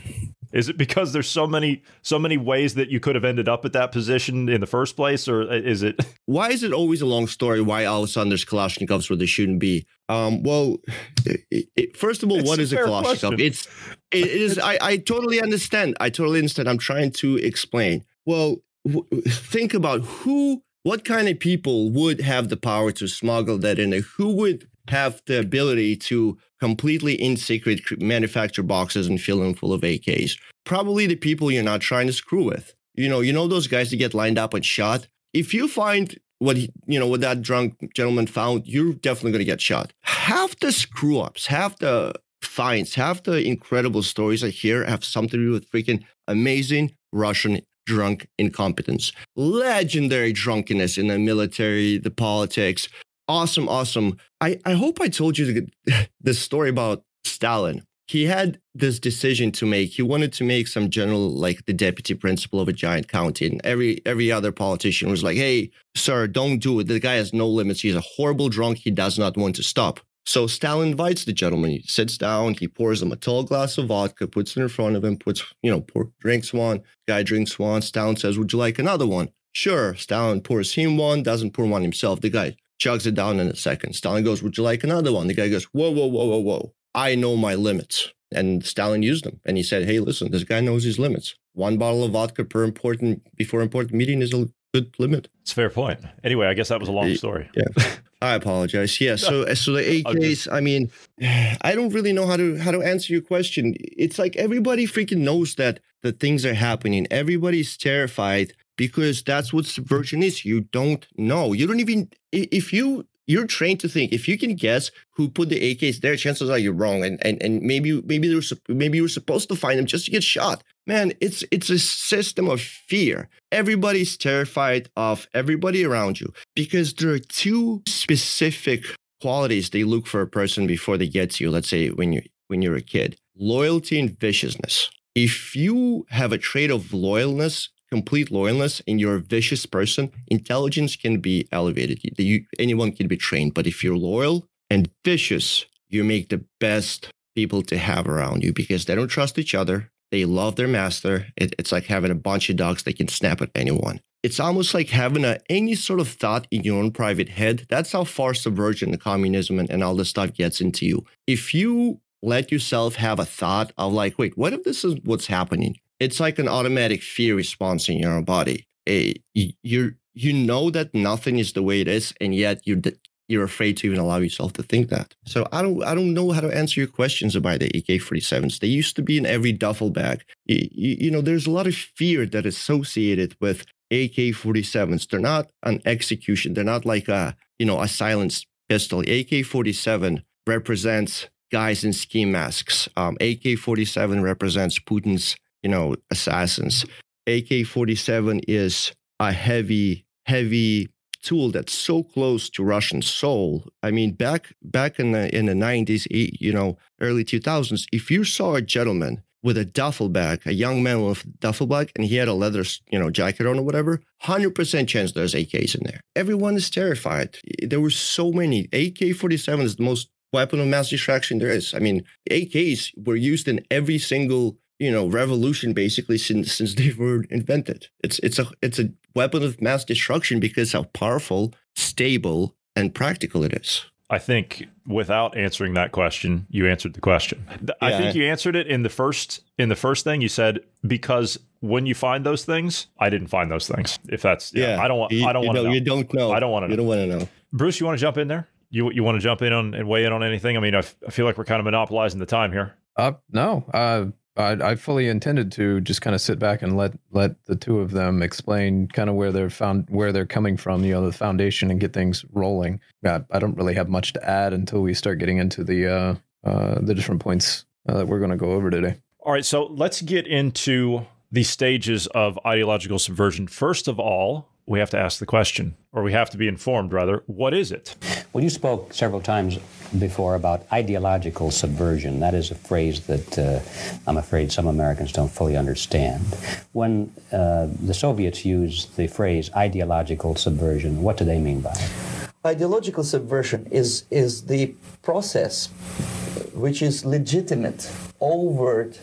is it because there's so many so many ways that you could have ended up at that position in the first place, or is it? Why is it always a long story? Why all of a sudden there's Kalashnikovs where there shouldn't be? Um, well, it, it, first of all, It's what a a Kalashnikov? question. It's it is. I, I totally understand. I totally understand. I'm trying to explain. Well, w- think about who what kind of people would have the power to smuggle that in? Who would have the ability to completely in secret manufacture boxes and fill them full of AKs? Probably the people you're not trying to screw with. You know, you know those guys that get lined up and shot. If you find what he, you know what that drunk gentleman found, you're definitely going to get shot. Half the screw ups, half the finds, half the incredible stories I hear have something to do with freaking amazing Russian drunk incompetence, legendary drunkenness in the military, the politics. Awesome, awesome. I, I hope I told you the, the story about Stalin. He had this decision to make. He wanted to make some general, like the deputy principal of a giant county. And every every other politician was like, hey, sir, don't do it. The guy has no limits. He's a horrible drunk. He does not want to stop. So Stalin invites the gentleman. He sits down, he pours him a tall glass of vodka, puts it in front of him, puts, you know, pour, drinks one. Guy drinks one. Stalin says, Would you like another one? Sure. Stalin pours him one, doesn't pour one himself. The guy chugs it down in a second. Stalin goes, Would you like another one? The guy goes, Whoa, whoa, whoa, whoa, whoa. I know my limits. And Stalin used them. And he said, Hey, listen, this guy knows his limits. One bottle of vodka per important before important meeting is a good limit. It's a fair point. Anyway, I guess that was a long story. Yeah. I apologize. Yeah. So so the AKs, I mean, I don't really know how to how to answer your question. It's like everybody freaking knows that the things are happening. Everybody's terrified because that's what subversion is. You don't know. You don't even if you you're trained to think if you can guess who put the AKs there, chances are you're wrong, and and and maybe maybe they were maybe you were supposed to find them just to get shot. Man, it's it's a system of fear. Everybody's terrified of everybody around you because there are two specific qualities they look for a person before they get to you. Let's say when you when you're a kid, loyalty and viciousness. If you have a trait of loyalness complete loyalness and you're a vicious person, intelligence can be elevated. You, anyone can be trained. But if you're loyal and vicious, you make the best people to have around you because they don't trust each other. They love their master. It, it's like having a bunch of dogs that can snap at anyone. It's almost like having a, any sort of thought in your own private head. That's how far subversion, communism, and, and all this stuff gets into you. If you let yourself have a thought of like, wait, what if this is what's happening? It's like an automatic fear response in your body. A, you you know that nothing is the way it is, and yet you're you're afraid to even allow yourself to think that. So I don't I don't know how to answer your questions about the AK-47s. They used to be in every duffel bag. You, you, you know, there's a lot of fear that is associated with AK-47s. They're not an execution. They're not like a you know a silenced pistol. AK-47 represents guys in ski masks. Um, AK-47 represents Putin's you know, assassins. AK 47 is a heavy, heavy tool that's so close to Russian soul. I mean, back back in the in the 90s, you know, early 2000s, if you saw a gentleman with a duffel bag, a young man with a duffel bag, and he had a leather, you know, jacket on or whatever, 100% chance there's AKs in there. Everyone is terrified. There were so many. AK-47 is the most weapon of mass destruction there is. I mean, AKs were used in every single you know revolution basically since since they were invented. It's it's a it's a weapon of mass destruction because how powerful, stable, and practical it is. I think without answering that question, you answered the question. I think you answered it in the first in the first thing you said because when you find those things, I didn't find those things. If that's yeah, yeah I don't want I don't want to know. You don't know. I don't want to. You don't want to know. Bruce, you want to jump in there? You you want to jump in on and weigh in on anything? I mean, I, f- I feel like we're kind of monopolizing the time here. Uh, no. Uh, I, I fully intended to just kind of sit back and let let the two of them explain kind of where they're found where they're coming from, you know, the foundation, and get things rolling. I, I don't really have much to add until we start getting into the uh, uh, the different points uh, that we're going to go over today. All right, so let's get into the stages of ideological subversion. First of all, we have to ask the question, or we have to be informed, rather. What is it? Well, you spoke several times before about ideological subversion. That is a phrase that uh, I'm afraid some Americans don't fully understand. When uh, the Soviets used the phrase ideological subversion, what do they mean by it? Ideological subversion is, is the process which is legitimate, overt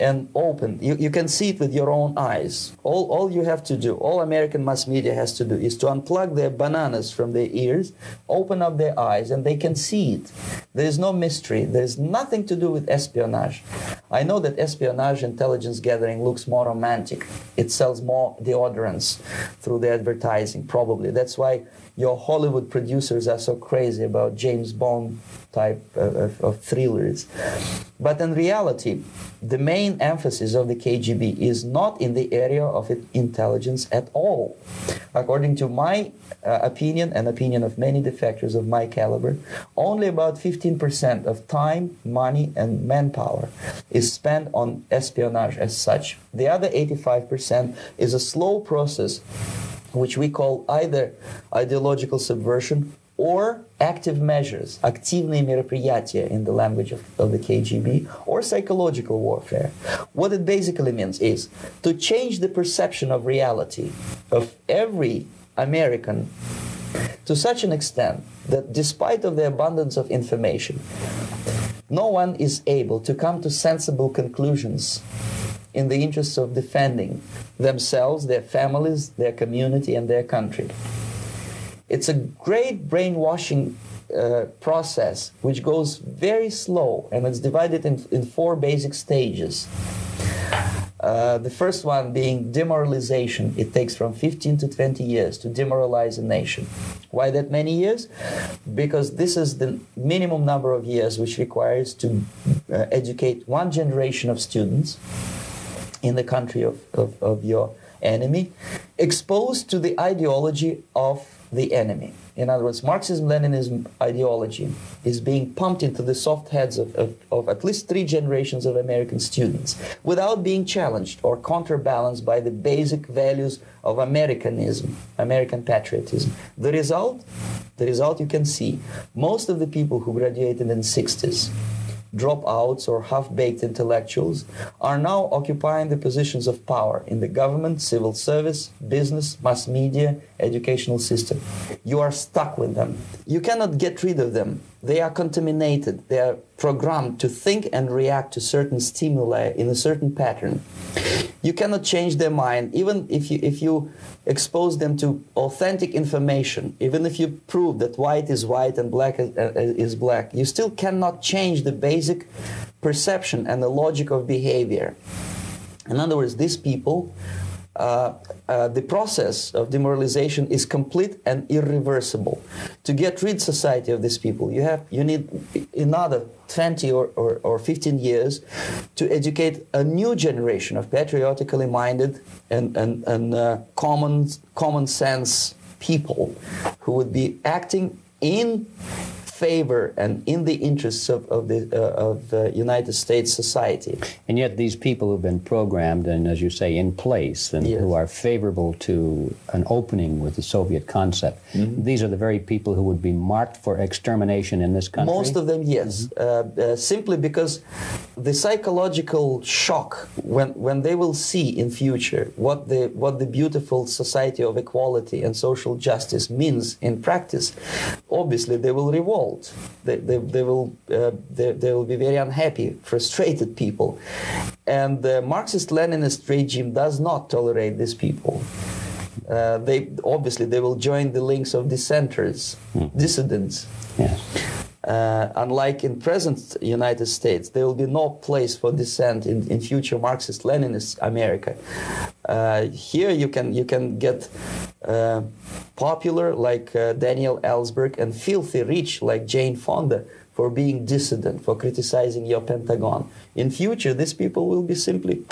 and open. You, you can see it with your own eyes. All, all you have to do, all American mass media has to do, is to unplug their bananas from their ears, open up their eyes, and they can see it. There is no mystery. There is nothing to do with espionage. I know that espionage intelligence gathering looks more romantic. It sells more deodorants through the advertising, probably. That's why your Hollywood producers are so crazy about James Bond type of, of, thrillers. But in reality, the main emphasis of the KGB is not in the area of intelligence at all. According to my uh, opinion and opinion of many defectors of my caliber, only about 15% of time, money, and manpower is spent on espionage as such. The other 85% is a slow process which we call either ideological subversion or active measures, активные мероприятия in the language of, of, the KGB, or psychological warfare. What it basically means is to change the perception of reality of every American to such an extent that despite of the abundance of information, no one is able to come to sensible conclusions in the interests of defending themselves, their families, their community, and their country. It's a great brainwashing uh, process which goes very slow and it's divided in, in four basic stages. Uh, the first one being demoralization. It takes from 15 to 20 years to demoralize a nation. Why that many years? Because this is the minimum number of years which requires to uh, educate one generation of students in the country of, of, of your enemy, exposed to the ideology of the enemy. In other words, Marxism Leninism ideology is being pumped into the soft heads of, of, of, at least three generations of American students without being challenged or counterbalanced by the basic values of Americanism, American patriotism. The result? The result you can see. Most of the people who graduated in the 60s dropouts or half-baked intellectuals are now occupying the positions of power in the government, civil service, business, mass media, educational system. You are stuck with them. You cannot get rid of them. They are contaminated. They are programmed to think and react to certain stimuli in a certain pattern. You cannot change their mind, even if you, if you expose them to authentic information, even if you prove that white is white and black is, uh, is black, you still cannot change the basic perception and the logic of behavior. In other words, these people uh, uh, the process of demoralization is complete and irreversible. To get rid society of these people, you have you need another 20 or, or, or 15 years to educate a new generation of patriotically minded and, and, and uh, common, common sense people who would be acting in favor and in the interests of, of the uh, of the United States society. And yet, these people who've been programmed and, as you say, in place, and yes. who are favorable to an opening with the Soviet concept, mm-hmm. these are the very people who would be marked for extermination in this country. Most of them, yes, mm-hmm. uh, uh, simply because the psychological shock when when they will see in future what the what the beautiful society of equality and social justice means in practice, obviously they will revolt they, they, they will, uh, they, they, will be very unhappy, frustrated people. And the Marxist-Leninist regime does not tolerate these people. Uh, they obviously they will join the links of dissenters, hmm. dissidents. Yes. Uh, unlike in present United States, there will be no place for dissent in, in future Marxist-Leninist America. Uh, here you can you can get uh, popular like uh, Daniel Ellsberg and filthy rich like Jane Fonda for being dissident, for criticizing your Pentagon. In future, these people will be simply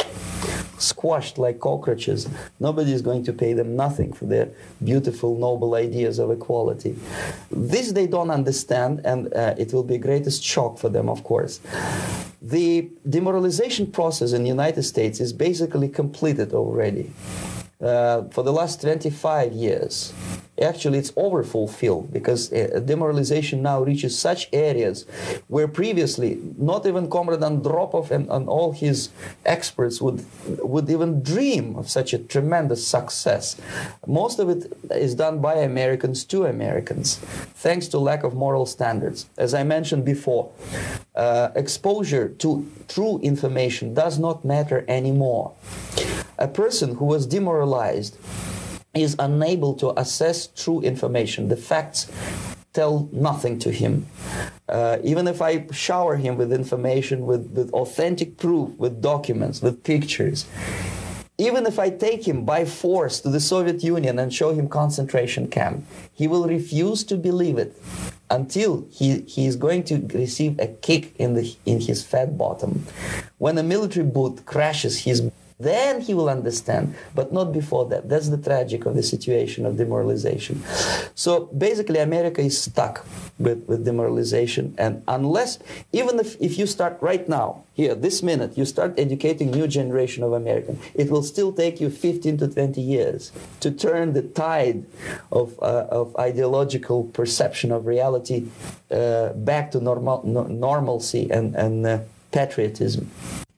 squashed like cockroaches. Nobody is going to pay them nothing for their beautiful, noble ideas of equality. This they don't understand, and uh, it will be greatest shock for them, of course. The demoralization process in the United States is basically completed already. Uh, for the last 25 years. Actually, it's overfulfilled because uh, demoralization now reaches such areas where previously not even Comrade Andropov and, and all his experts would, would even dream of such a tremendous success. Most of it is done by Americans to Americans, thanks to lack of moral standards. As I mentioned before, uh, exposure to true information does not matter anymore. A person who was demoralized is unable to assess true information. The facts tell nothing to him. Uh, even if I shower him with information, with, with authentic proof, with documents, with pictures, even if I take him by force to the Soviet Union and show him concentration camp, he will refuse to believe it until he, he is going to receive a kick in, the, in his fat bottom. When a military boot crashes his then he will understand, but not before that. That's the tragic of the situation of demoralization. So basically, America is stuck with, with demoralization. And unless, even if, if you start right now, here, this minute, you start educating new generation of American, it will still take you 15 to 20 years to turn the tide of, uh, of ideological perception of reality uh, back to normal, no, normalcy and, and uh, patriotism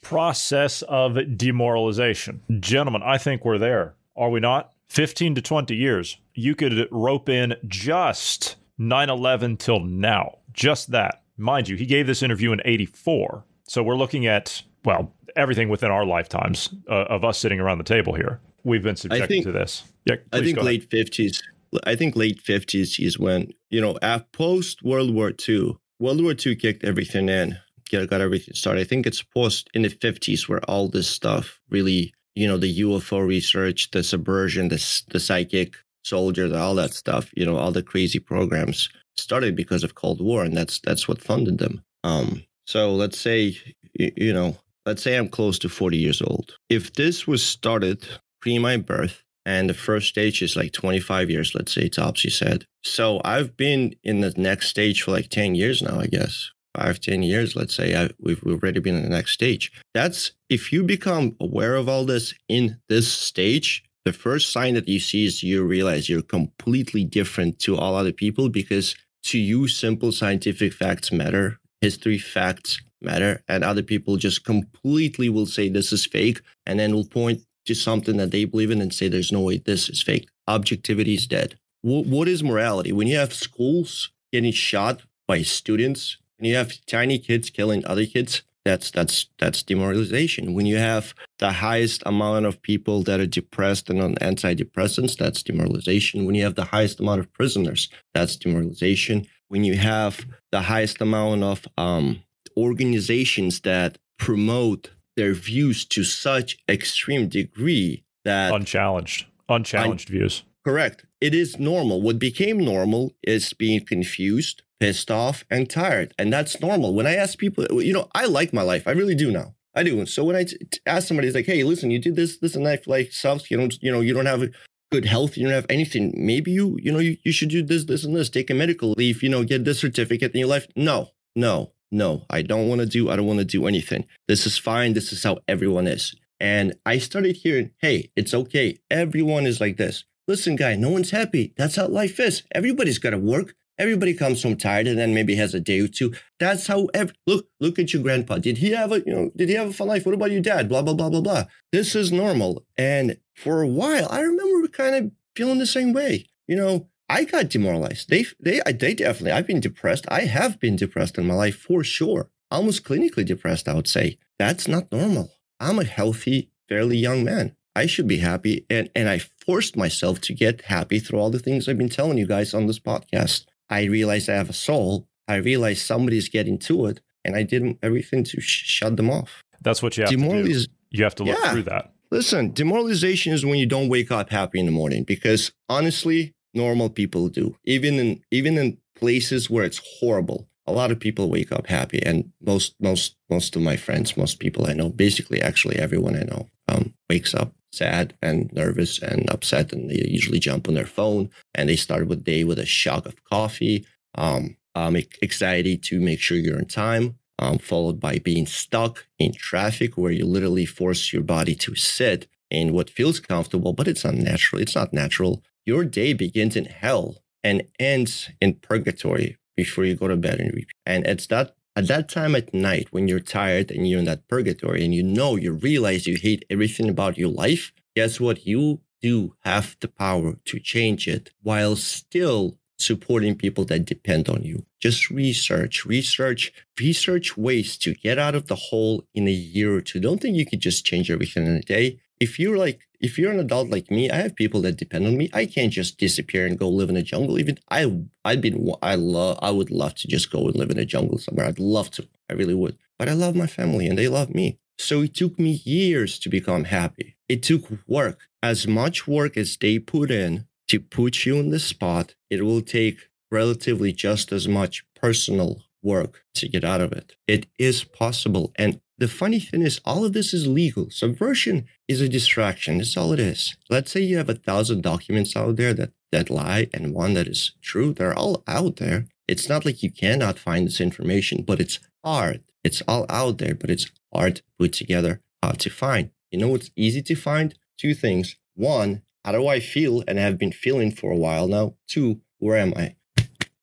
process of demoralization. Gentlemen, I think we're there. Are we not? 15 to 20 years. You could rope in just 9 11 till now. Just that. Mind you, he gave this interview in 84. So we're looking at, well, everything within our lifetimes uh, of us sitting around the table here. We've been subjected think, to this. Yeah, I think late 50s. I think late 50s is when, you know, after post World War II, World War II kicked everything in get, got everything started. I think it's post in the 50s where all this stuff really, you know, the UFO research, the subversion, the, the psychic soldiers, all that stuff, you know, all the crazy programs started because of Cold War, and that's that's what funded them. Um, so let's say, you, you know, let's say I'm close to 40 years old. If this was started pre my birth, and the first stage is like 25 years, let's say Topsy said. So I've been in the next stage for like 10 years now, I guess five, ten years, let's say, I, we've, we've already been in the next stage. That's if you become aware of all this in this stage, the first sign that you see is you realize you're completely different to all other people because to you, simple scientific facts matter, history facts matter, and other people just completely will say this is fake and then will point to something that they believe in and say there's no way this is fake. Objectivity is dead. what is morality? When you have schools getting shot by students when you have tiny kids killing other kids, that's that's that's demoralization. When you have the highest amount of people that are depressed and on antidepressants, that's demoralization. When you have the highest amount of prisoners, that's demoralization. When you have the highest amount of um, organizations that promote their views to such extreme degree that unchallenged, unchallenged un- views. Correct. It is normal. What became normal is being confused, pissed off, and tired. And that's normal. When I ask people, you know, I like my life. I really do now. I do. So when I t- ask somebody, it's like, hey, listen, you did this, this, and that, like sucks. You don't, you know, you don't have good health. You don't have anything. Maybe you, you know, you, you should do this, this, and this. Take a medical leave. You know, get this certificate in your life. No, no, no. I don't want to do. I don't want to do anything. This is fine. This is how everyone is. And I started hearing, hey, it's okay. Everyone is like this. Listen, guy, no one's happy. That's how life is. Everybody's got to work. Everybody comes home tired and then maybe has a day or two. That's how. Every, look, look at your grandpa. Did he have a, you know, did he have a fun life? What about your dad? Blah blah blah blah blah. This is normal. And for a while, I remember kind of feeling the same way. You know, I got demoralized. They, they, they definitely. I've been depressed. I have been depressed in my life for sure. Almost clinically depressed, I would say. That's not normal. I'm a healthy, fairly young man. I should be happy. And, and I forced myself to get happy through all the things I've been telling you guys on this podcast. I realized I have a soul. I realized somebody's getting to it. And I did everything to sh- shut them off. That's what you have Demoraliz- to do. You have to look yeah. through that. Listen, demoralization is when you don't wake up happy in the morning because honestly, normal people do. Even in even in places where it's horrible, a lot of people wake up happy and most most most of my friends, most people I know, basically actually everyone I know um, wakes up sad and nervous and upset, and they usually jump on their phone and they start with day with a shock of coffee, um, um, anxiety to make sure you're on time, um, followed by being stuck in traffic where you literally force your body to sit in what feels comfortable, but it's unnatural. It's not natural. Your day begins in hell and ends in purgatory before you go to bed and. And it's that at that time at night when you're tired and you're in that purgatory and you know you realize you hate everything about your life guess what you do have the power to change it while still supporting people that depend on you. Just research, research, research ways to get out of the hole in a year or two. Don't think you could just change everything in a day. If you're like, if you're an adult like me, I have people that depend on me. I can't just disappear and go live in a jungle. Even I, I'd been, I love, I would love to just go and live in a jungle somewhere. I'd love to. I really would. But I love my family and they love me. So it took me years to become happy. It took work, as much work as they put in to put you in the spot. It will take relatively just as much personal work to get out of it. It is possible. And the funny thing is, all of this is legal. Subversion is a distraction. That's all it is. Let's say you have a thousand documents out there that, that lie and one that is true. They're all out there. It's not like you cannot find this information, but it's hard. It's all out there, but it's hard to put together, hard to find. You know what's easy to find? Two things. One, how do I feel and have been feeling for a while now? Two, where am I?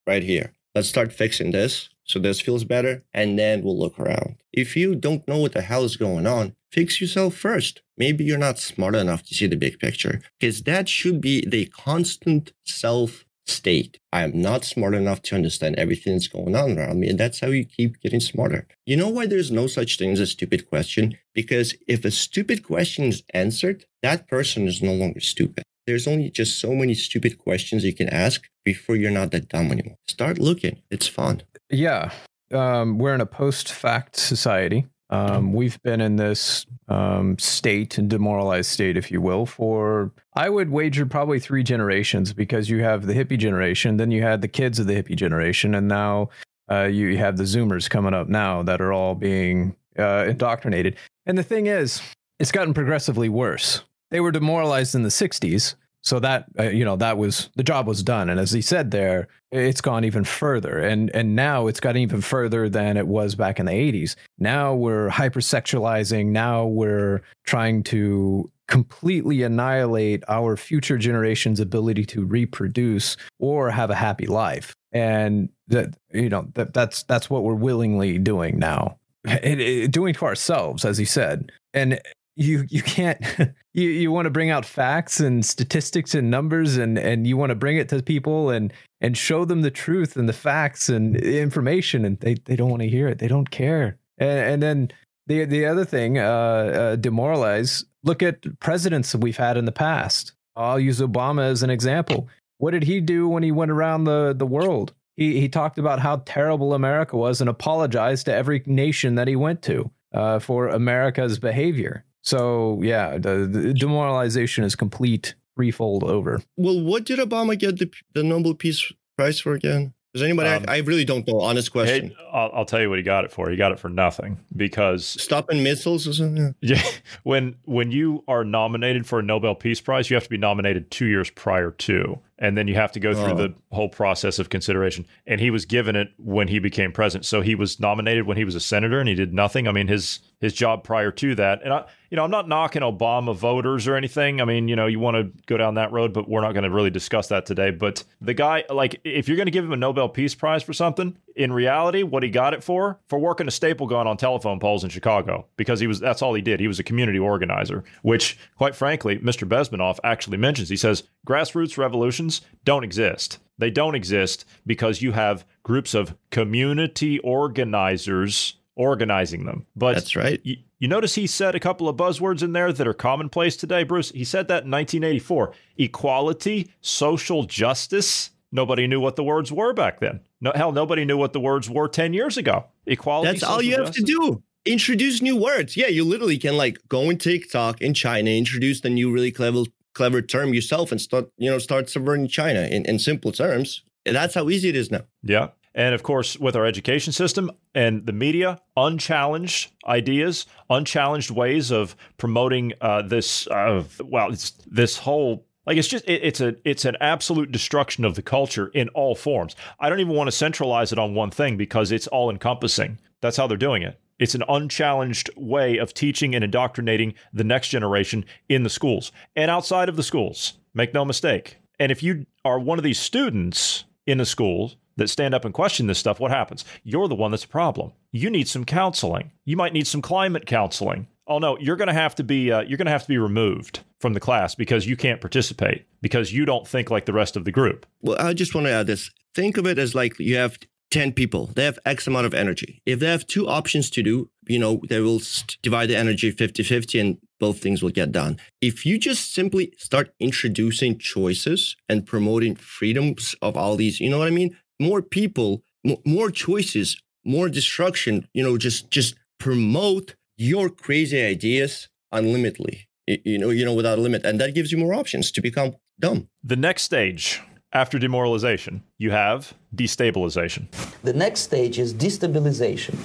Right here. Let's start fixing this so this feels better, and then we'll look around. If you don't know what the hell is going on, fix yourself first. Maybe you're not smart enough to see the big picture, because that should be the constant self state. I am not smart enough to understand everything that's going on around me. And that's how you keep getting smarter. You know why there's no such thing as a stupid question? Because if a stupid question is answered, that person is no longer stupid. There's only just so many stupid questions you can ask before you're not that dumb anymore. Start looking. It's fun. Yeah. Um, we're in a post fact society. Um, we've been in this um, state and demoralized state, if you will, for I would wager probably three generations because you have the hippie generation, then you had the kids of the hippie generation, and now uh, you have the Zoomers coming up now that are all being uh, indoctrinated. And the thing is, it's gotten progressively worse. They were demoralized in the 60s so that uh, you know that was the job was done. And as he said there it's gone even further. And and now it's gotten even further than it was back in the 80s now we're hypersexualizing. Now we're trying to completely annihilate our future generations ability to reproduce or have a happy life. And that you know that that's that's what we're willingly doing now. Doing to ourselves as he said. And you you can't you you want to bring out facts and statistics and numbers and and you want to bring it to people and and show them the truth and the facts and information and they they don't want to hear it. They don't care. And, and then the the other thing uh, uh, demoralize look at presidents we've had in the past. I'll use obama as an example. What did he do when he went around the the world? He he talked about how terrible america was and apologized to every nation that he went to uh, for america's behavior so yeah, the, the demoralization is complete threefold over. Well, what did Obama get the, the Nobel Peace Prize for again? Does anybody? Um, I, I, really don't know. Honest question. Hey, I'll, I'll, tell you what he got it for. He got it for nothing because stopping missiles or something. Yeah. When when you are nominated for a Nobel Peace Prize, you have to be nominated two years prior to, and then you have to go through oh. the whole process of consideration. And he was given it when he became president. So he was nominated when he was a senator, and he did nothing. I mean, his his job prior to that, and I, you know, I'm not knocking Obama voters or anything. I mean, you know, you want to go down that road, but we're not going to really discuss that today. But the guy, like, if you're going to give him a Nobel Peace Prize for something, in reality, what he got it for, for working a staple gun on telephone poles in Chicago, because he was that's all he did. He was a community organizer, which, quite frankly, Mr. Bezmenov actually mentions. He says grassroots revolutions don't exist. They don't exist because you have groups of community organizers organizing them. But that's right. You, you notice he said a couple of buzzwords in there that are commonplace today, Bruce. He said that in 1984 equality, social justice. Nobody knew what the words were back then. No, hell, nobody knew what the words were 10 years ago. Equality. That's all you justice. have to do. Introduce new words. Yeah, you literally can like go in TikTok in China, introduce the new really clever clever term yourself and start, you know, start subverting China in, in simple terms. That's how easy it is now. Yeah. And of course, with our education system and the media, unchallenged ideas, unchallenged ways of promoting uh, this, uh, well, this whole like it's just it, it's a it's an absolute destruction of the culture in all forms. I don't even want to centralize it on one thing because it's all encompassing. That's how they're doing it. It's an unchallenged way of teaching and indoctrinating the next generation in the schools and outside of the schools. Make no mistake. And if you are one of these students in a school that stand up and question this stuff, what happens? You're the one that's a problem. You need some counseling. You might need some climate counseling. Oh no, you're going to have to be uh, you're going to have to be removed from the class because you can't participate because you don't think like the rest of the group. Well, I just want to add this. Think of it as like you have 10 people. They have X amount of energy. If they have two options to do, you know, they will divide the energy 50 50 and both things will get done. If you just simply start introducing choices and promoting freedoms of all these, you know what I mean? More people, more choices, more destruction, you know, just just promote your crazy ideas unlimitedly. You know, you know, without a limit. And that gives you more options to become dumb. The next stage after demoralization, you have destabilization. The next stage is destabilization.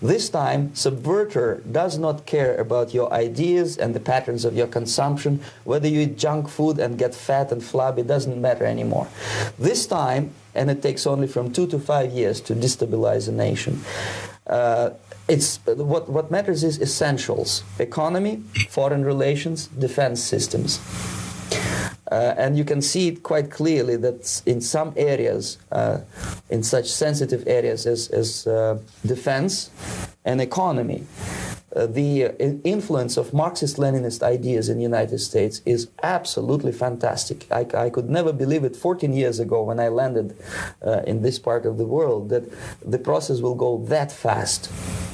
This time, subverter does not care about your ideas and the patterns of your consumption. Whether you eat junk food and get fat and flabby doesn't matter anymore. This time, and it takes only from two to five years to destabilize a nation. Uh, it's what, what matters is essentials economy foreign relations defense systems uh, and you can see it quite clearly that in some areas, uh, in such sensitive areas as, as uh, defense and economy, uh, the uh, influence of Marxist-Leninist ideas in the United States is absolutely fantastic. I, I, could never believe it 14 years ago when I landed uh, in this part of the world that the process will go that fast.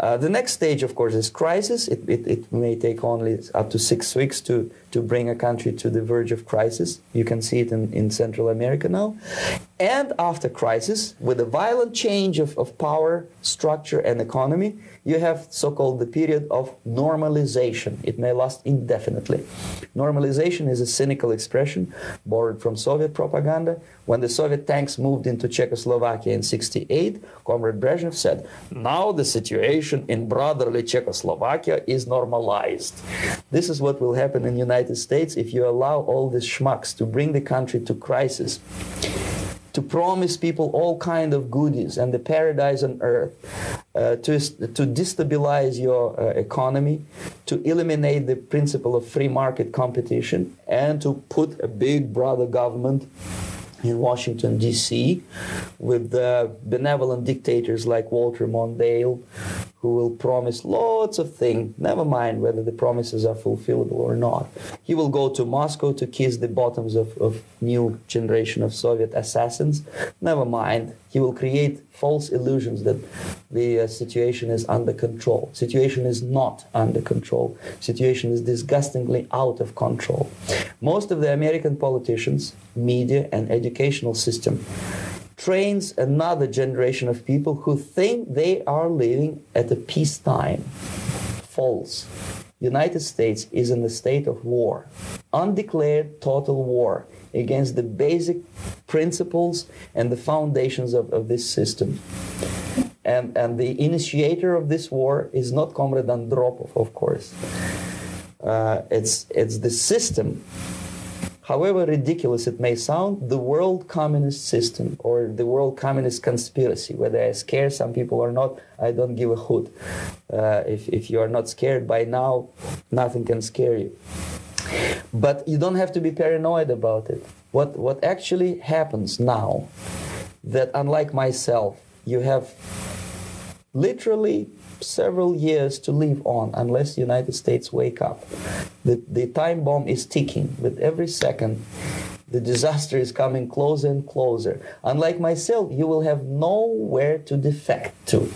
Uh, the next stage, of course, is crisis. It, it, it, may take only up to six weeks to, to bring a country to the verge of crisis. You can see it in, in Central America now. And after crisis, with a violent change of, of power, structure, and economy, you have so-called the period of normalization. It may last indefinitely. Normalization is a cynical expression borrowed from Soviet propaganda. When the Soviet tanks moved into Czechoslovakia in 68, Comrade Brezhnev said, now the situation in brotherly Czechoslovakia is normalized. This is what will happen in United States if you allow all these schmucks to bring the country to crisis to promise people all kind of goodies and the paradise on earth, uh, to, to destabilize your uh, economy, to eliminate the principle of free market competition, and to put a big brother government in Washington, D.C., with uh, benevolent dictators like Walter Mondale, who will promise lots of things, never mind whether the promises are fulfillable or not. He will go to Moscow to kiss the bottoms of, of new generation of Soviet assassins, never mind. He will create false illusions that the uh, situation is under control. Situation is not under control. Situation is disgustingly out of control. Most of the American politicians, media, and educational system trains another generation of people who think they are living at a peacetime. False. United States is in a state of war, undeclared total war against the basic principles and the foundations of, of this system. And, and the initiator of this war is not Comrade Andropov, of course. Uh, it's, it's the system however ridiculous it may sound, the world communist system or the world communist conspiracy, whether I scare some people or not, I don't give a hoot. Uh, if, if you are not scared by now, nothing can scare you. But you don't have to be paranoid about it. What, what actually happens now, that unlike myself, you have literally several years to live on unless the United States wake up. The, the time bomb is ticking with every second. The disaster is coming closer and closer. Unlike myself, you will have nowhere to defect to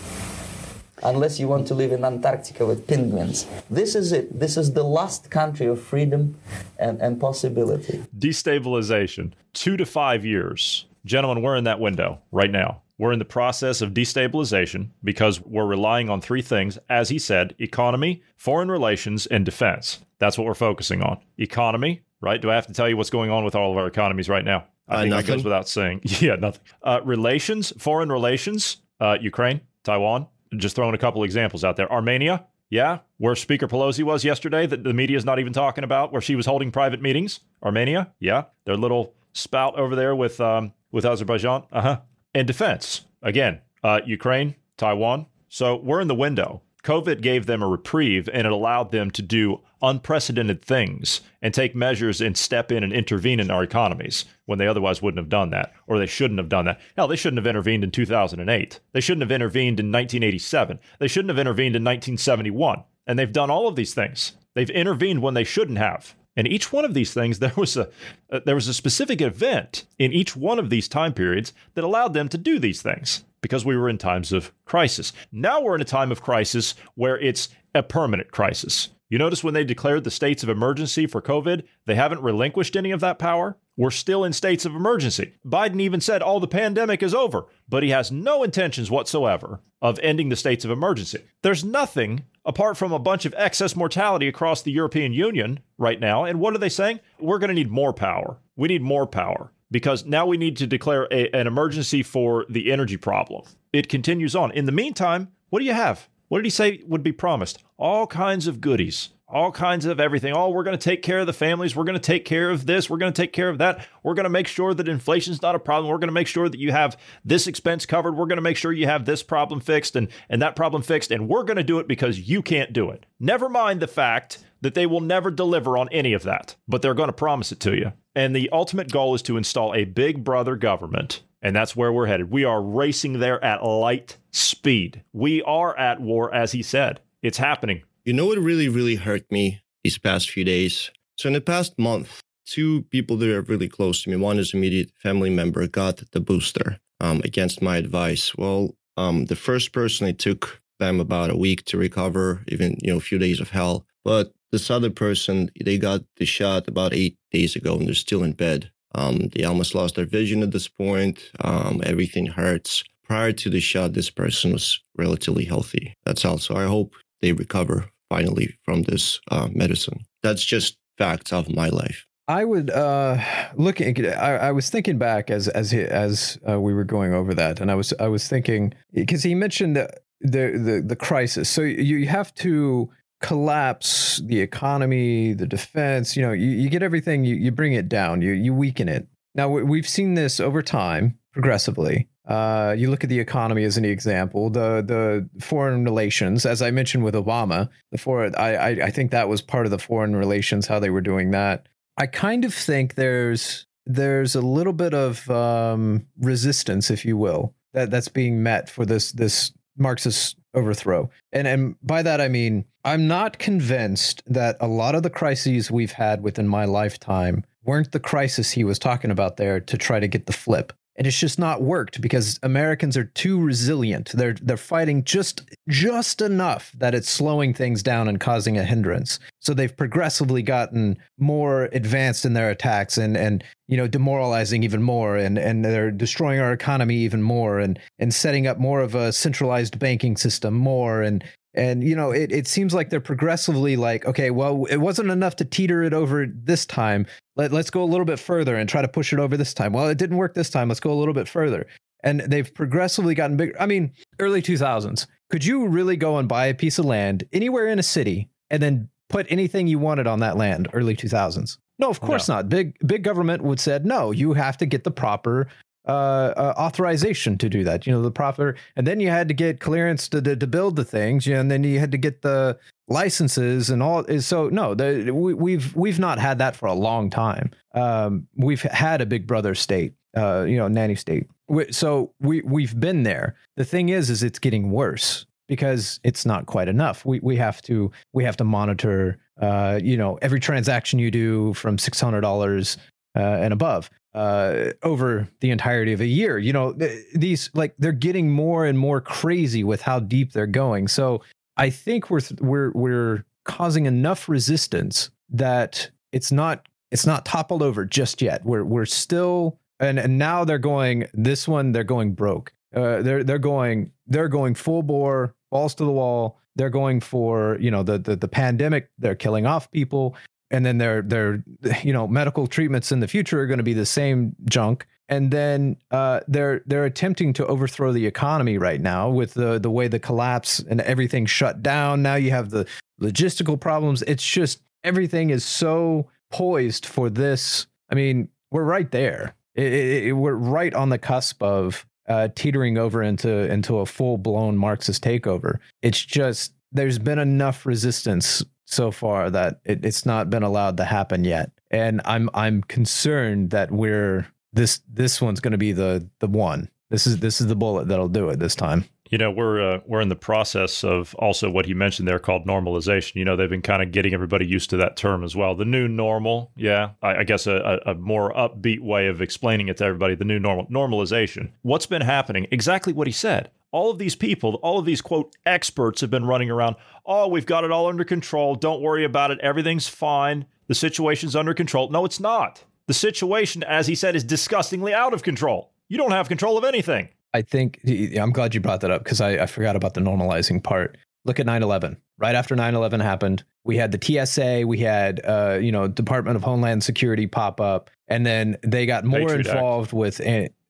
unless you want to live in Antarctica with penguins. This is it. This is the last country of freedom and, and possibility. Destabilization. Two to five years. Gentlemen, we're in that window right now. We're in the process of destabilization because we're relying on three things, as he said economy, foreign relations, and defense. That's what we're focusing on. Economy, right? Do I have to tell you what's going on with all of our economies right now? I Uh, think that nothing. goes without saying. yeah, nothing. Uh, relations, foreign relations, uh, Ukraine, Taiwan. Just throwing a couple examples out there. Armenia, yeah, where Speaker Pelosi was yesterday, that the media is not even talking about, where she was holding private meetings. Armenia, yeah, their little spout over there with um, with Azerbaijan, uh huh. And defense, again, uh, Ukraine, Taiwan. So we're in the window. COVID gave them a reprieve and it allowed them to do unprecedented things and take measures and step in and intervene in our economies when they otherwise wouldn't have done that or they shouldn't have done that. Hell, they shouldn't have intervened in 2008. They shouldn't have intervened in 1987. They shouldn't have intervened in 1971. And they've done all of these things. They've intervened when they shouldn't have. And each one of these things, there was a uh, there was a specific event in each one of these time periods that allowed them to do these things because we were in times of crisis. Now we're in a time of crisis where it's a permanent crisis. You notice when they declared the states of emergency for COVID, they haven't relinquished any of that power. We're still in states of emergency. Biden even said, oh, the pandemic is over, but he has no intentions whatsoever of ending the states of emergency. There's nothing apart from a bunch of excess mortality across the European Union right now. And what are they saying? We're going to need more power. We need more power because now we need to declare a, an emergency for the energy problem. It continues on. In the meantime, what do you have? What did he say would be promised? All kinds of goodies, all kinds of everything. Oh, we're going to take care of the families. We're going to take care of this. We're going to take care of that. We're going to make sure that inflation's not a problem. We're going to make sure that you have this expense covered. We're going to make sure you have this problem fixed and, and that problem fixed. And we're going to do it because you can't do it. Never mind the fact that they will never deliver on any of that, but they're going to promise it to you. And the ultimate goal is to install a big brother government and that's where we're headed. We are racing there at light speed. We are at war, as he said. It's happening. You know what really, really hurt me these past few days? So, in the past month, two people that are really close to me, one is immediate family member, got the booster um, against my advice. Well, um, the first person, it took them about a week to recover, even, you know, a few days of hell. But this other person, they got the shot about eight days ago and they're still in bed. Um, they almost lost their vision at this point. Um, everything hurts. Prior to the shot, this person was relatively healthy. That's all. So I hope they recover finally from this uh, medicine. That's just facts of my life. I would uh, look. I, I was thinking back as as as uh, we were going over that, and I was I was thinking because he mentioned the, the the the crisis. So you have to collapse the economy, the defense. You know, you, you get everything, you, you bring it down, you, you weaken it. Now, we've seen this over time progressively. Uh, you look at the economy as an example, the the foreign relations, as I mentioned with Obama, the foreign, I, I, I think that was part of the foreign relations, how they were doing that. I kind of think there's there's a little bit of um, resistance, if you will, that that's being met for this this Marxist overthrow. And and by that I mean I'm not convinced that a lot of the crises we've had within my lifetime weren't the crisis he was talking about there to try to get the flip and it's just not worked because Americans are too resilient. They're they're fighting just just enough that it's slowing things down and causing a hindrance. So they've progressively gotten more advanced in their attacks and and you know demoralizing even more and and they're destroying our economy even more and and setting up more of a centralized banking system more and and you know, it, it seems like they're progressively like, okay, well, it wasn't enough to teeter it over this time. Let, let's go a little bit further and try to push it over this time. Well, it didn't work this time. Let's go a little bit further. And they've progressively gotten bigger. I mean, early 2000s. Could you really go and buy a piece of land anywhere in a city and then put anything you wanted on that land? Early 2000s. No, of course no. not. Big big government would said no. You have to get the proper uh, uh, authorization to do that. You know, the proper, and then you had to get clearance to, to, to build the things, and then you had to get the licenses and all. So no, the, we, we've we've not had that for a long time. Um, we've had a big brother state, uh, you know, nanny state. So we we've been there. The thing is, is it's getting worse because it's not quite enough. We we have to we have to monitor, uh, you know, every transaction you do from six hundred dollars uh, and above uh, over the entirety of a year. You know, th- these like they're getting more and more crazy with how deep they're going. So I think we're th- we're we're causing enough resistance that it's not it's not toppled over just yet. We're we're still and and now they're going this one they're going broke. Uh, they're they're going they're going full bore balls to the wall. They're going for you know the the, the pandemic. They're killing off people and then their their you know medical treatments in the future are going to be the same junk. And then uh, they're they're attempting to overthrow the economy right now with the the way the collapse and everything shut down. Now you have the logistical problems. It's just everything is so poised for this. I mean we're right there. It, it, it, we're right on the cusp of uh, teetering over into into a full blown marxist takeover. It's just there's been enough resistance so far that it, it's not been allowed to happen yet. And I'm I'm concerned that we're this this one's going to be the the one. This is this is the bullet that'll do it this time. You know, we're uh, we're in the process of also what he mentioned there called normalization. You know, they've been kind of getting everybody used to that term as well. The new normal, yeah, I, I guess a, a, more upbeat way of explaining it to everybody. The new normal normalization. What's been happening? Exactly what he said. All of these people, all of these quote experts have been running around. Oh, we've got it all under control. Don't worry about it. Everything's fine. The situation's under control. No, it's not. The situation, as he said, is disgustingly out of control. You don't have control of anything. I think I'm glad you brought that up because I, I, forgot about the normalizing part. Look at 9/11. Right after 9/11 happened, we had the TSA, we had uh, you know Department of Homeland Security pop up, and then they got more Patriot involved Act. with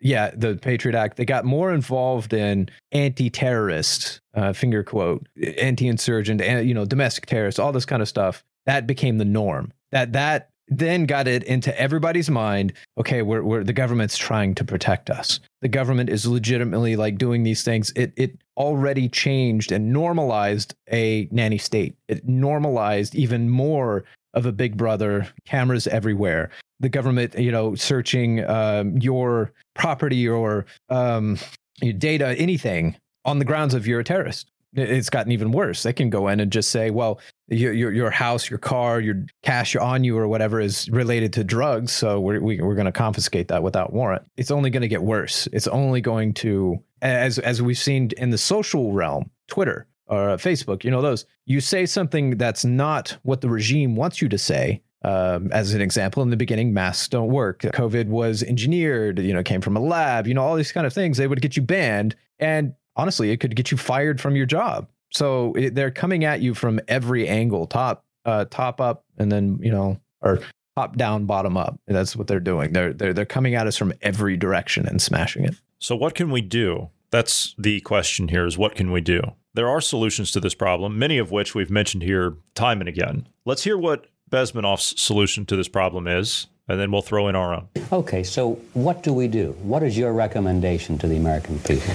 yeah the Patriot Act. They got more involved in anti-terrorist uh, finger quote anti-insurgent and you know domestic terrorists, all this kind of stuff. That became the norm. That that then got it into everybody's mind okay we're, we're the government's trying to protect us the government is legitimately like doing these things it it already changed and normalized a nanny state it normalized even more of a big brother cameras everywhere the government you know searching um, your property or um, your data anything on the grounds of you're a terrorist it's gotten even worse. They can go in and just say, well, your your, your house, your car, your cash on you or whatever is related to drugs, so we're we, are we are going to confiscate that without warrant. It's only going to get worse. It's only going to as as we've seen in the social realm, Twitter or Facebook, you know those. You say something that's not what the regime wants you to say, um, as an example, in the beginning, masks don't work. COVID was engineered, you know, came from a lab, you know, all these kind of things. They would get you banned. And honestly, it could get you fired from your job. So it, they're coming at you from every angle, top, uh, top up, and then you know, or top down, bottom up. That's what they're doing. They're they're they're coming at us from every direction and smashing it. So what can we do? That's the question here. Is what can we do? There are solutions to this problem, many of which we've mentioned here time and again. Let's hear what Bezmenov's solution to this problem is, and then we'll throw in our own. Okay, so what do we do? What is your recommendation to the American people?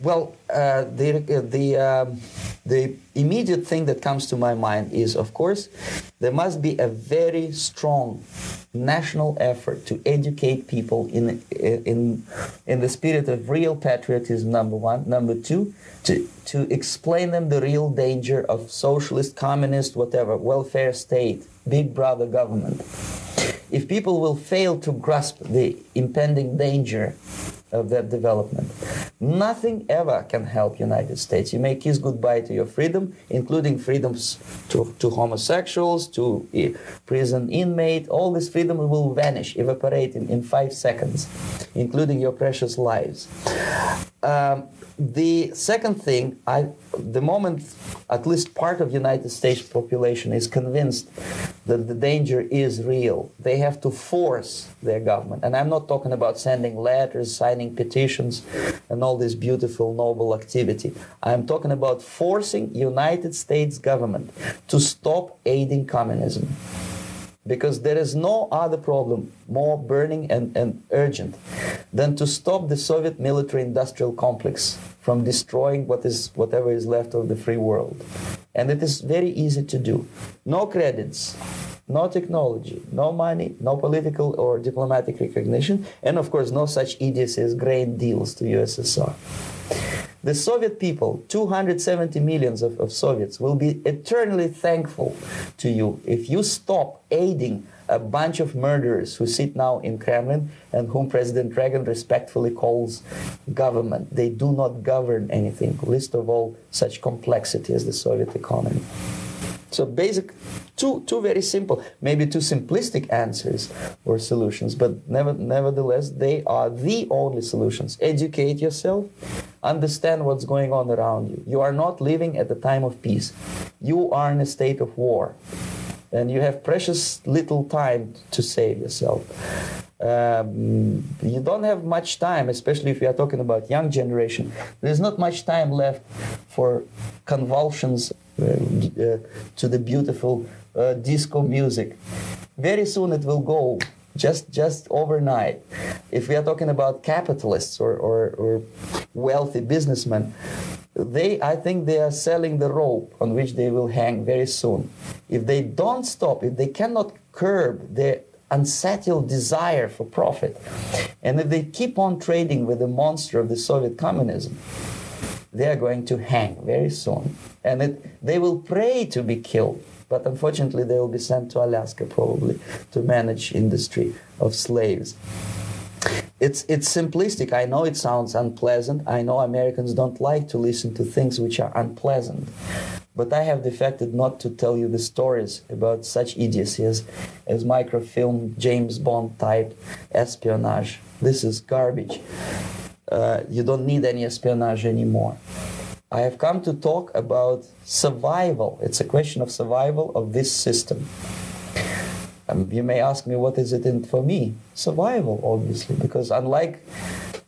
Well, uh, the the um, the immediate thing that comes to my mind is, of course, there must be a very strong national effort to educate people in in in the spirit of real patriotism. Number one, number two, to to explain them the real danger of socialist, communist, whatever welfare state, big brother government if people will fail to grasp the impending danger of that development, nothing ever can help United States. You may kiss goodbye to your freedom, including freedoms to, to homosexuals, to uh, prison inmate. All this freedom will vanish, evaporate in, in five seconds, including your precious lives. Um, the second thing, I, the moment at least part of United States population is convinced that the danger is real, they have to force their government. And I'm not talking about sending letters, signing petitions, and all this beautiful, noble activity. I'm talking about forcing United States government to stop aiding communism because there is no other problem more burning and, and urgent than to stop the Soviet military industrial complex from destroying what is whatever is left of the free world. And it is very easy to do. No credits, no technology, no money, no political or diplomatic recognition, and of course no such idiocy as grain deals to USSR. The Soviet people, 270 millions of, of Soviets, will be eternally thankful to you if you stop aiding a bunch of murderers who sit now in Kremlin and whom President Reagan respectfully calls government. They do not govern anything, least of all such complexity as the Soviet economy. So basic, two, two very simple, maybe two simplistic answers or solutions, but never, nevertheless, they are the only solutions. Educate yourself, understand what's going on around you. You are not living at the time of peace. You are in a state of war. And you have precious little time to save yourself. Um, you don't have much time, especially if we are talking about young generation. There's not much time left for convulsions to the beautiful uh, disco music. Very soon it will go just just overnight. If we are talking about capitalists or, or, or, wealthy businessmen, they I think they are selling the rope on which they will hang very soon. If they don't stop, if they cannot curb their unsettled desire for profit, and if they keep on trading with the monster of the Soviet communism, they are going to hang very soon. And it, they will pray to be killed. But unfortunately, they will be sent to Alaska probably to manage industry of slaves. It's, it's simplistic. I know it sounds unpleasant. I know Americans don't like to listen to things which are unpleasant. But I have defected not to tell you the stories about such idiocy as, as microfilm, James Bond type espionage. This is garbage. Uh, you don't need any espionage anymore. I have come to talk about survival. It's a question of survival of this system. Um, you may ask me, what is it in for me? Survival, obviously, because unlike,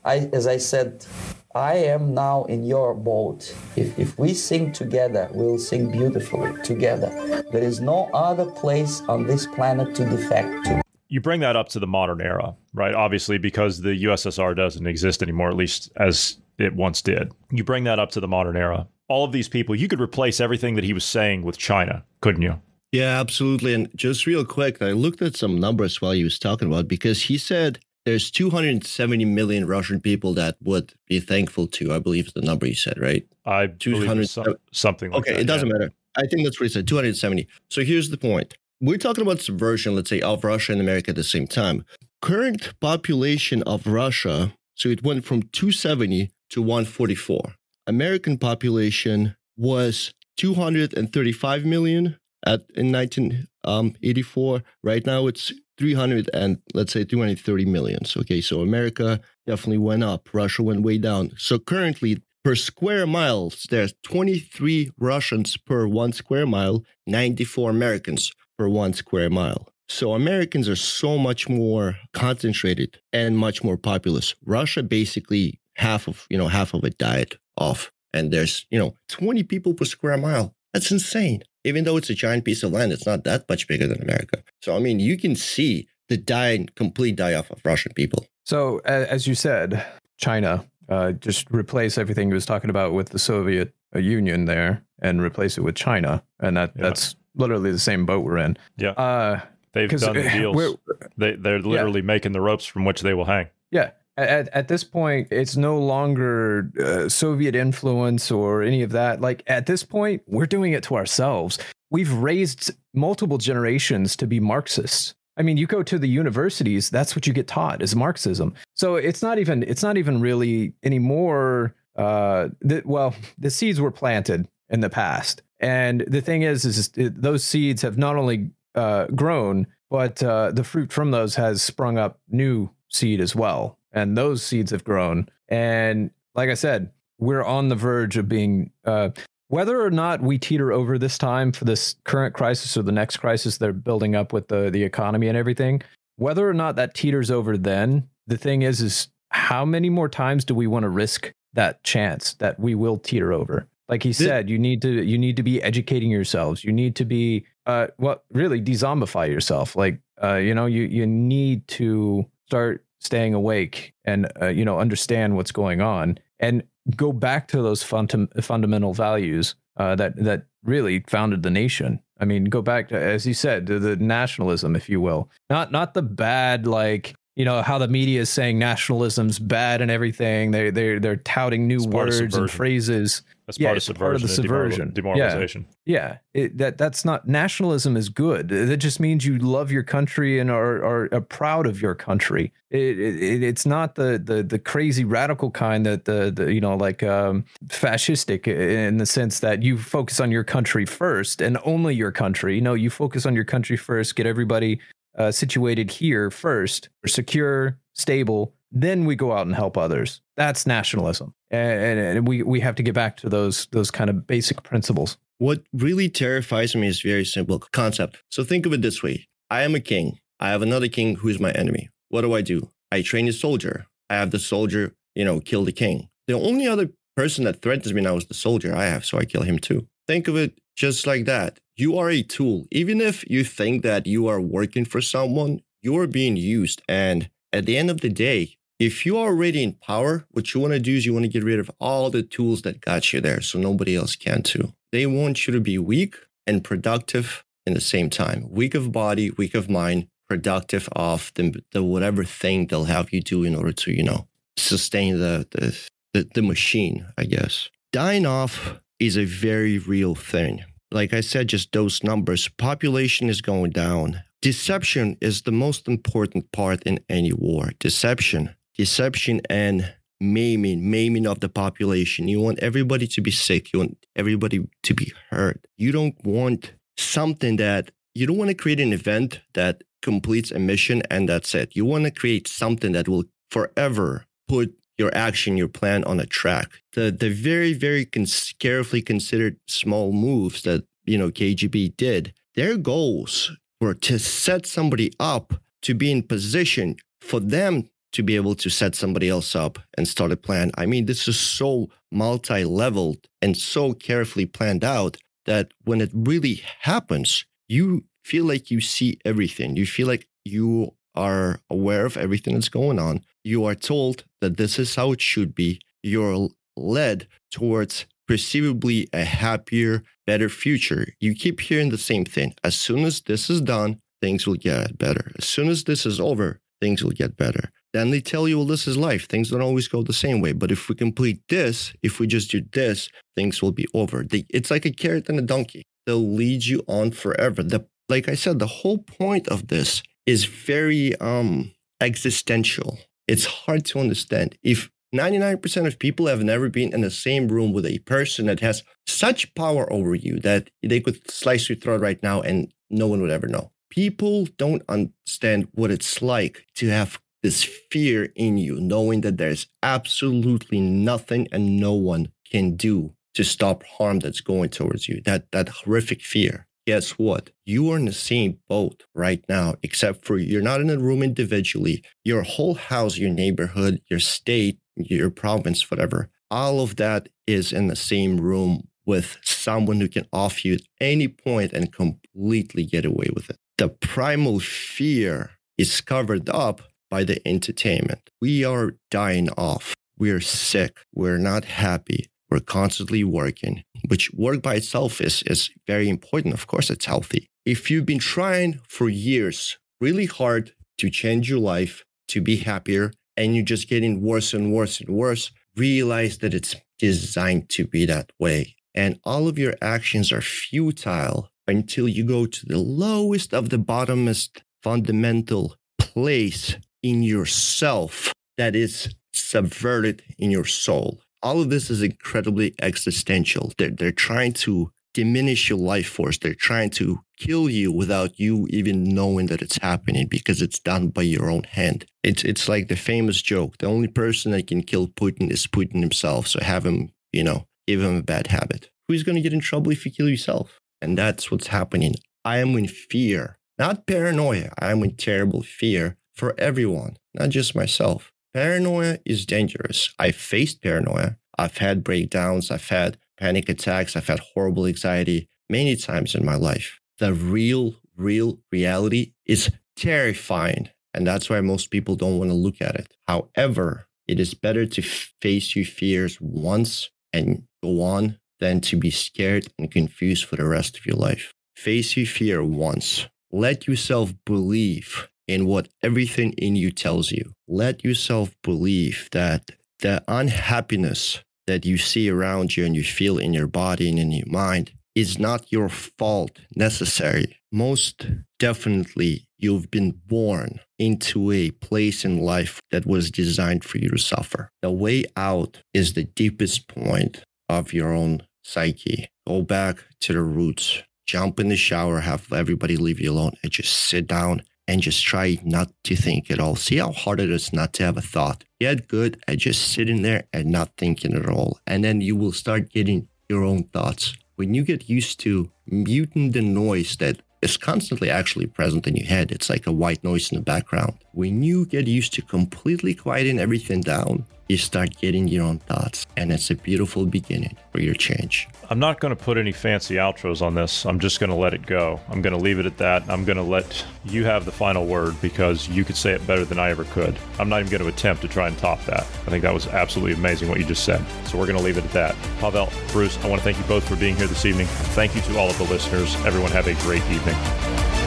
I, as I said, I am now in your boat. If, if we sing together, we'll sing beautifully together. There is no other place on this planet to defect to. You bring that up to the modern era, right? Obviously, because the USSR doesn't exist anymore, at least as it once did. You bring that up to the modern era. All of these people, you could replace everything that he was saying with China, couldn't you? Yeah, absolutely. And just real quick, I looked at some numbers while he was talking about because he said there's 270 million Russian people that would be thankful to. I believe is the number you said, right? I believe some, something like okay, that. it doesn't yeah. matter. I think that's what he said. 270. So here's the point. We're talking about subversion, let's say, of Russia and America at the same time. Current population of Russia, so it went from 270 to 144. American population was 235 million at in 1984. Um, right now, it's 300 and let's say 230 millions. Okay, so America definitely went up. Russia went way down. So currently, per square miles, there's 23 Russians per one square mile, 94 Americans per one square mile. So Americans are so much more concentrated and much more populous. Russia basically half of you know half of it died off, and there's you know 20 people per square mile. That's insane. Even though it's a giant piece of land, it's not that much bigger than America. So I mean, you can see the die complete die off of Russian people. So as you said, China uh, just replace everything he was talking about with the Soviet Union there and replace it with China, and that Yeah. that's literally the same boat we're in. Yeah. Uh, They've done the deals. They, they're literally making the ropes from which they will hang. Yeah. At, at this point, it's no longer uh, Soviet influence or any of that. Like at this point, we're doing it to ourselves. We've raised multiple generations to be Marxists. I mean, you go to the universities, that's what you get taught is Marxism. So it's not even it's not even really anymore. Uh, the, well, the seeds were planted in the past, and the thing is, is it, those seeds have not only uh, grown, but uh, the fruit from those has sprung up new seed as well. And those seeds have grown. And like I said, we're on the verge of being, uh, whether or not we teeter over this time for this current crisis or the next crisis they're building up with the, the economy and everything, whether or not that teeters over then, the thing is, is how many more times do we want to risk that chance that we will teeter over? Like he said, you need to you need to be educating yourselves. You need to be uh well really de-zombify yourself. Like uh you know you you need to start staying awake and uh, you know understand what's going on and go back to those fundam- fundamental values uh, that that really founded the nation. I mean, go back to as you said to the nationalism, if you will, not not the bad like you know how the media is saying nationalism's bad and everything. They they they're touting new words and phrases. That's Yeah, part of part of subversion. the subversion. Demoralization. Yeah, it, that that's not nationalism is good. That just means you love your country and are are, are proud of your country. It, it, it's not the, the the crazy radical kind that the, the you know like um, fascistic in the sense that you focus on your country first and only your country. No, you focus on your country first. Get everybody uh, situated here first, secure, stable. Then we go out and help others. That's nationalism, and, and we we have to get back to those those kind of basic principles. What really terrifies me is very simple concept. So think of it this way. I am a king. I have another king who's my enemy. What do I do? I train a soldier. I have the soldier, you know, kill the king. The only other person that threatens me now is the soldier I have, so I kill him too. Think of it just like that. You are a tool. Even if you think that you are working for someone, you are being used. And at the end of the day, if you are already in power, what you want to do is you want to get rid of all the tools that got you there so nobody else can too. They want you to be weak and productive in the same time. Weak of body, weak of mind, productive of the, the whatever thing they'll have you do in order to, you know, sustain the the the, the machine, I guess. dying off is a very real thing. Like I said, just those numbers, population is going down. Deception is the most important part in any war. Deception, deception, and maiming, maiming of the population. You want everybody to be sick. You want everybody to be hurt. You don't want something that you don't want to create an event that completes a mission and that's it. You want to create something that will forever put your action, your plan on a track. The the very very cons- carefully considered small moves that you know KGB did. Their goals were to set somebody up to be in position for them to be able to set somebody else up and start a plan. I mean, this is so multi-leveled and so carefully planned out that when it really happens, you feel like you see everything. You feel like you are aware of everything that's going on. You are told that this is how it should be. You're led towards perceivably a happier, better future. You keep hearing the same thing. As soon as this is done, things will get better. As soon as this is over, things will get better. Then they tell you, well, this is life. Things don't always go the same way. But if we complete this, if we just do this, things will be over. It's like a carrot and a donkey. They'll lead you on forever. The, like I said, the whole point of this is very um, existential. It's hard to understand. If 99% of people have never been in the same room with a person that has such power over you that they could slice your throat right now and no one would ever know. People don't understand what it's like to have this fear in you, knowing that there's absolutely nothing and no one can do to stop harm that's going towards you. That that horrific fear guess what? You are in the same boat right now, except for you're not in a room individually. Your whole house, your neighborhood, your state, your province, whatever, all of that is in the same room with someone who can off you at any point and completely get away with it. The primal fear is covered up by the entertainment. We are dying off. We're sick. We're not happy. We're constantly working, which work by itself is, is very important. Of course, it's healthy. If you've been trying for years really hard to change your life, to be happier, and you're just getting worse and worse and worse, realize that it's designed to be that way. And all of your actions are futile until you go to the lowest of the bottomest fundamental place in yourself that is subverted in your soul all of this is incredibly existential. They're, they're trying to diminish your life force. They're trying to kill you without you even knowing that it's happening because it's done by your own hand. It's it's like the famous joke. The only person that can kill Putin is Putin himself. So have him, you know, give him a bad habit. Who's going to get in trouble if you kill yourself? And that's what's happening. I am in fear, not paranoia. I am in terrible fear for everyone, not just myself. Paranoia is dangerous. I've faced paranoia. I've had breakdowns. I've had panic attacks. I've had horrible anxiety many times in my life. The real, real reality is terrifying. And that's why most people don't want to look at it. However, it is better to face your fears once and go on than to be scared and confused for the rest of your life. Face your fear once. Let yourself believe in what everything in you tells you. Let yourself believe that the unhappiness that you see around you and you feel in your body and in your mind is not your fault necessary. Most definitely, you've been born into a place in life that was designed for you to suffer. The way out is the deepest point of your own psyche. Go back to the roots. Jump in the shower, have everybody leave you alone, and just sit down and just try not to think at all. See how hard it is not to have a thought. Get good at just sitting there and not thinking at all. And then you will start getting your own thoughts. When you get used to muting the noise that is constantly actually present in your head, it's like a white noise in the background. When you get used to completely quieting everything down, you start getting your own thoughts. And it's a beautiful beginning for your change. I'm not going to put any fancy outros on this. I'm just going to let it go. I'm going to leave it at that. I'm going to let you have the final word because you could say it better than I ever could. I'm not even going to attempt to try and top that. I think that was absolutely amazing what you just said. So we're going to leave it at that. Pavel, Bruce, I want to thank you both for being here this evening. Thank you to all of the listeners. Everyone have a great evening.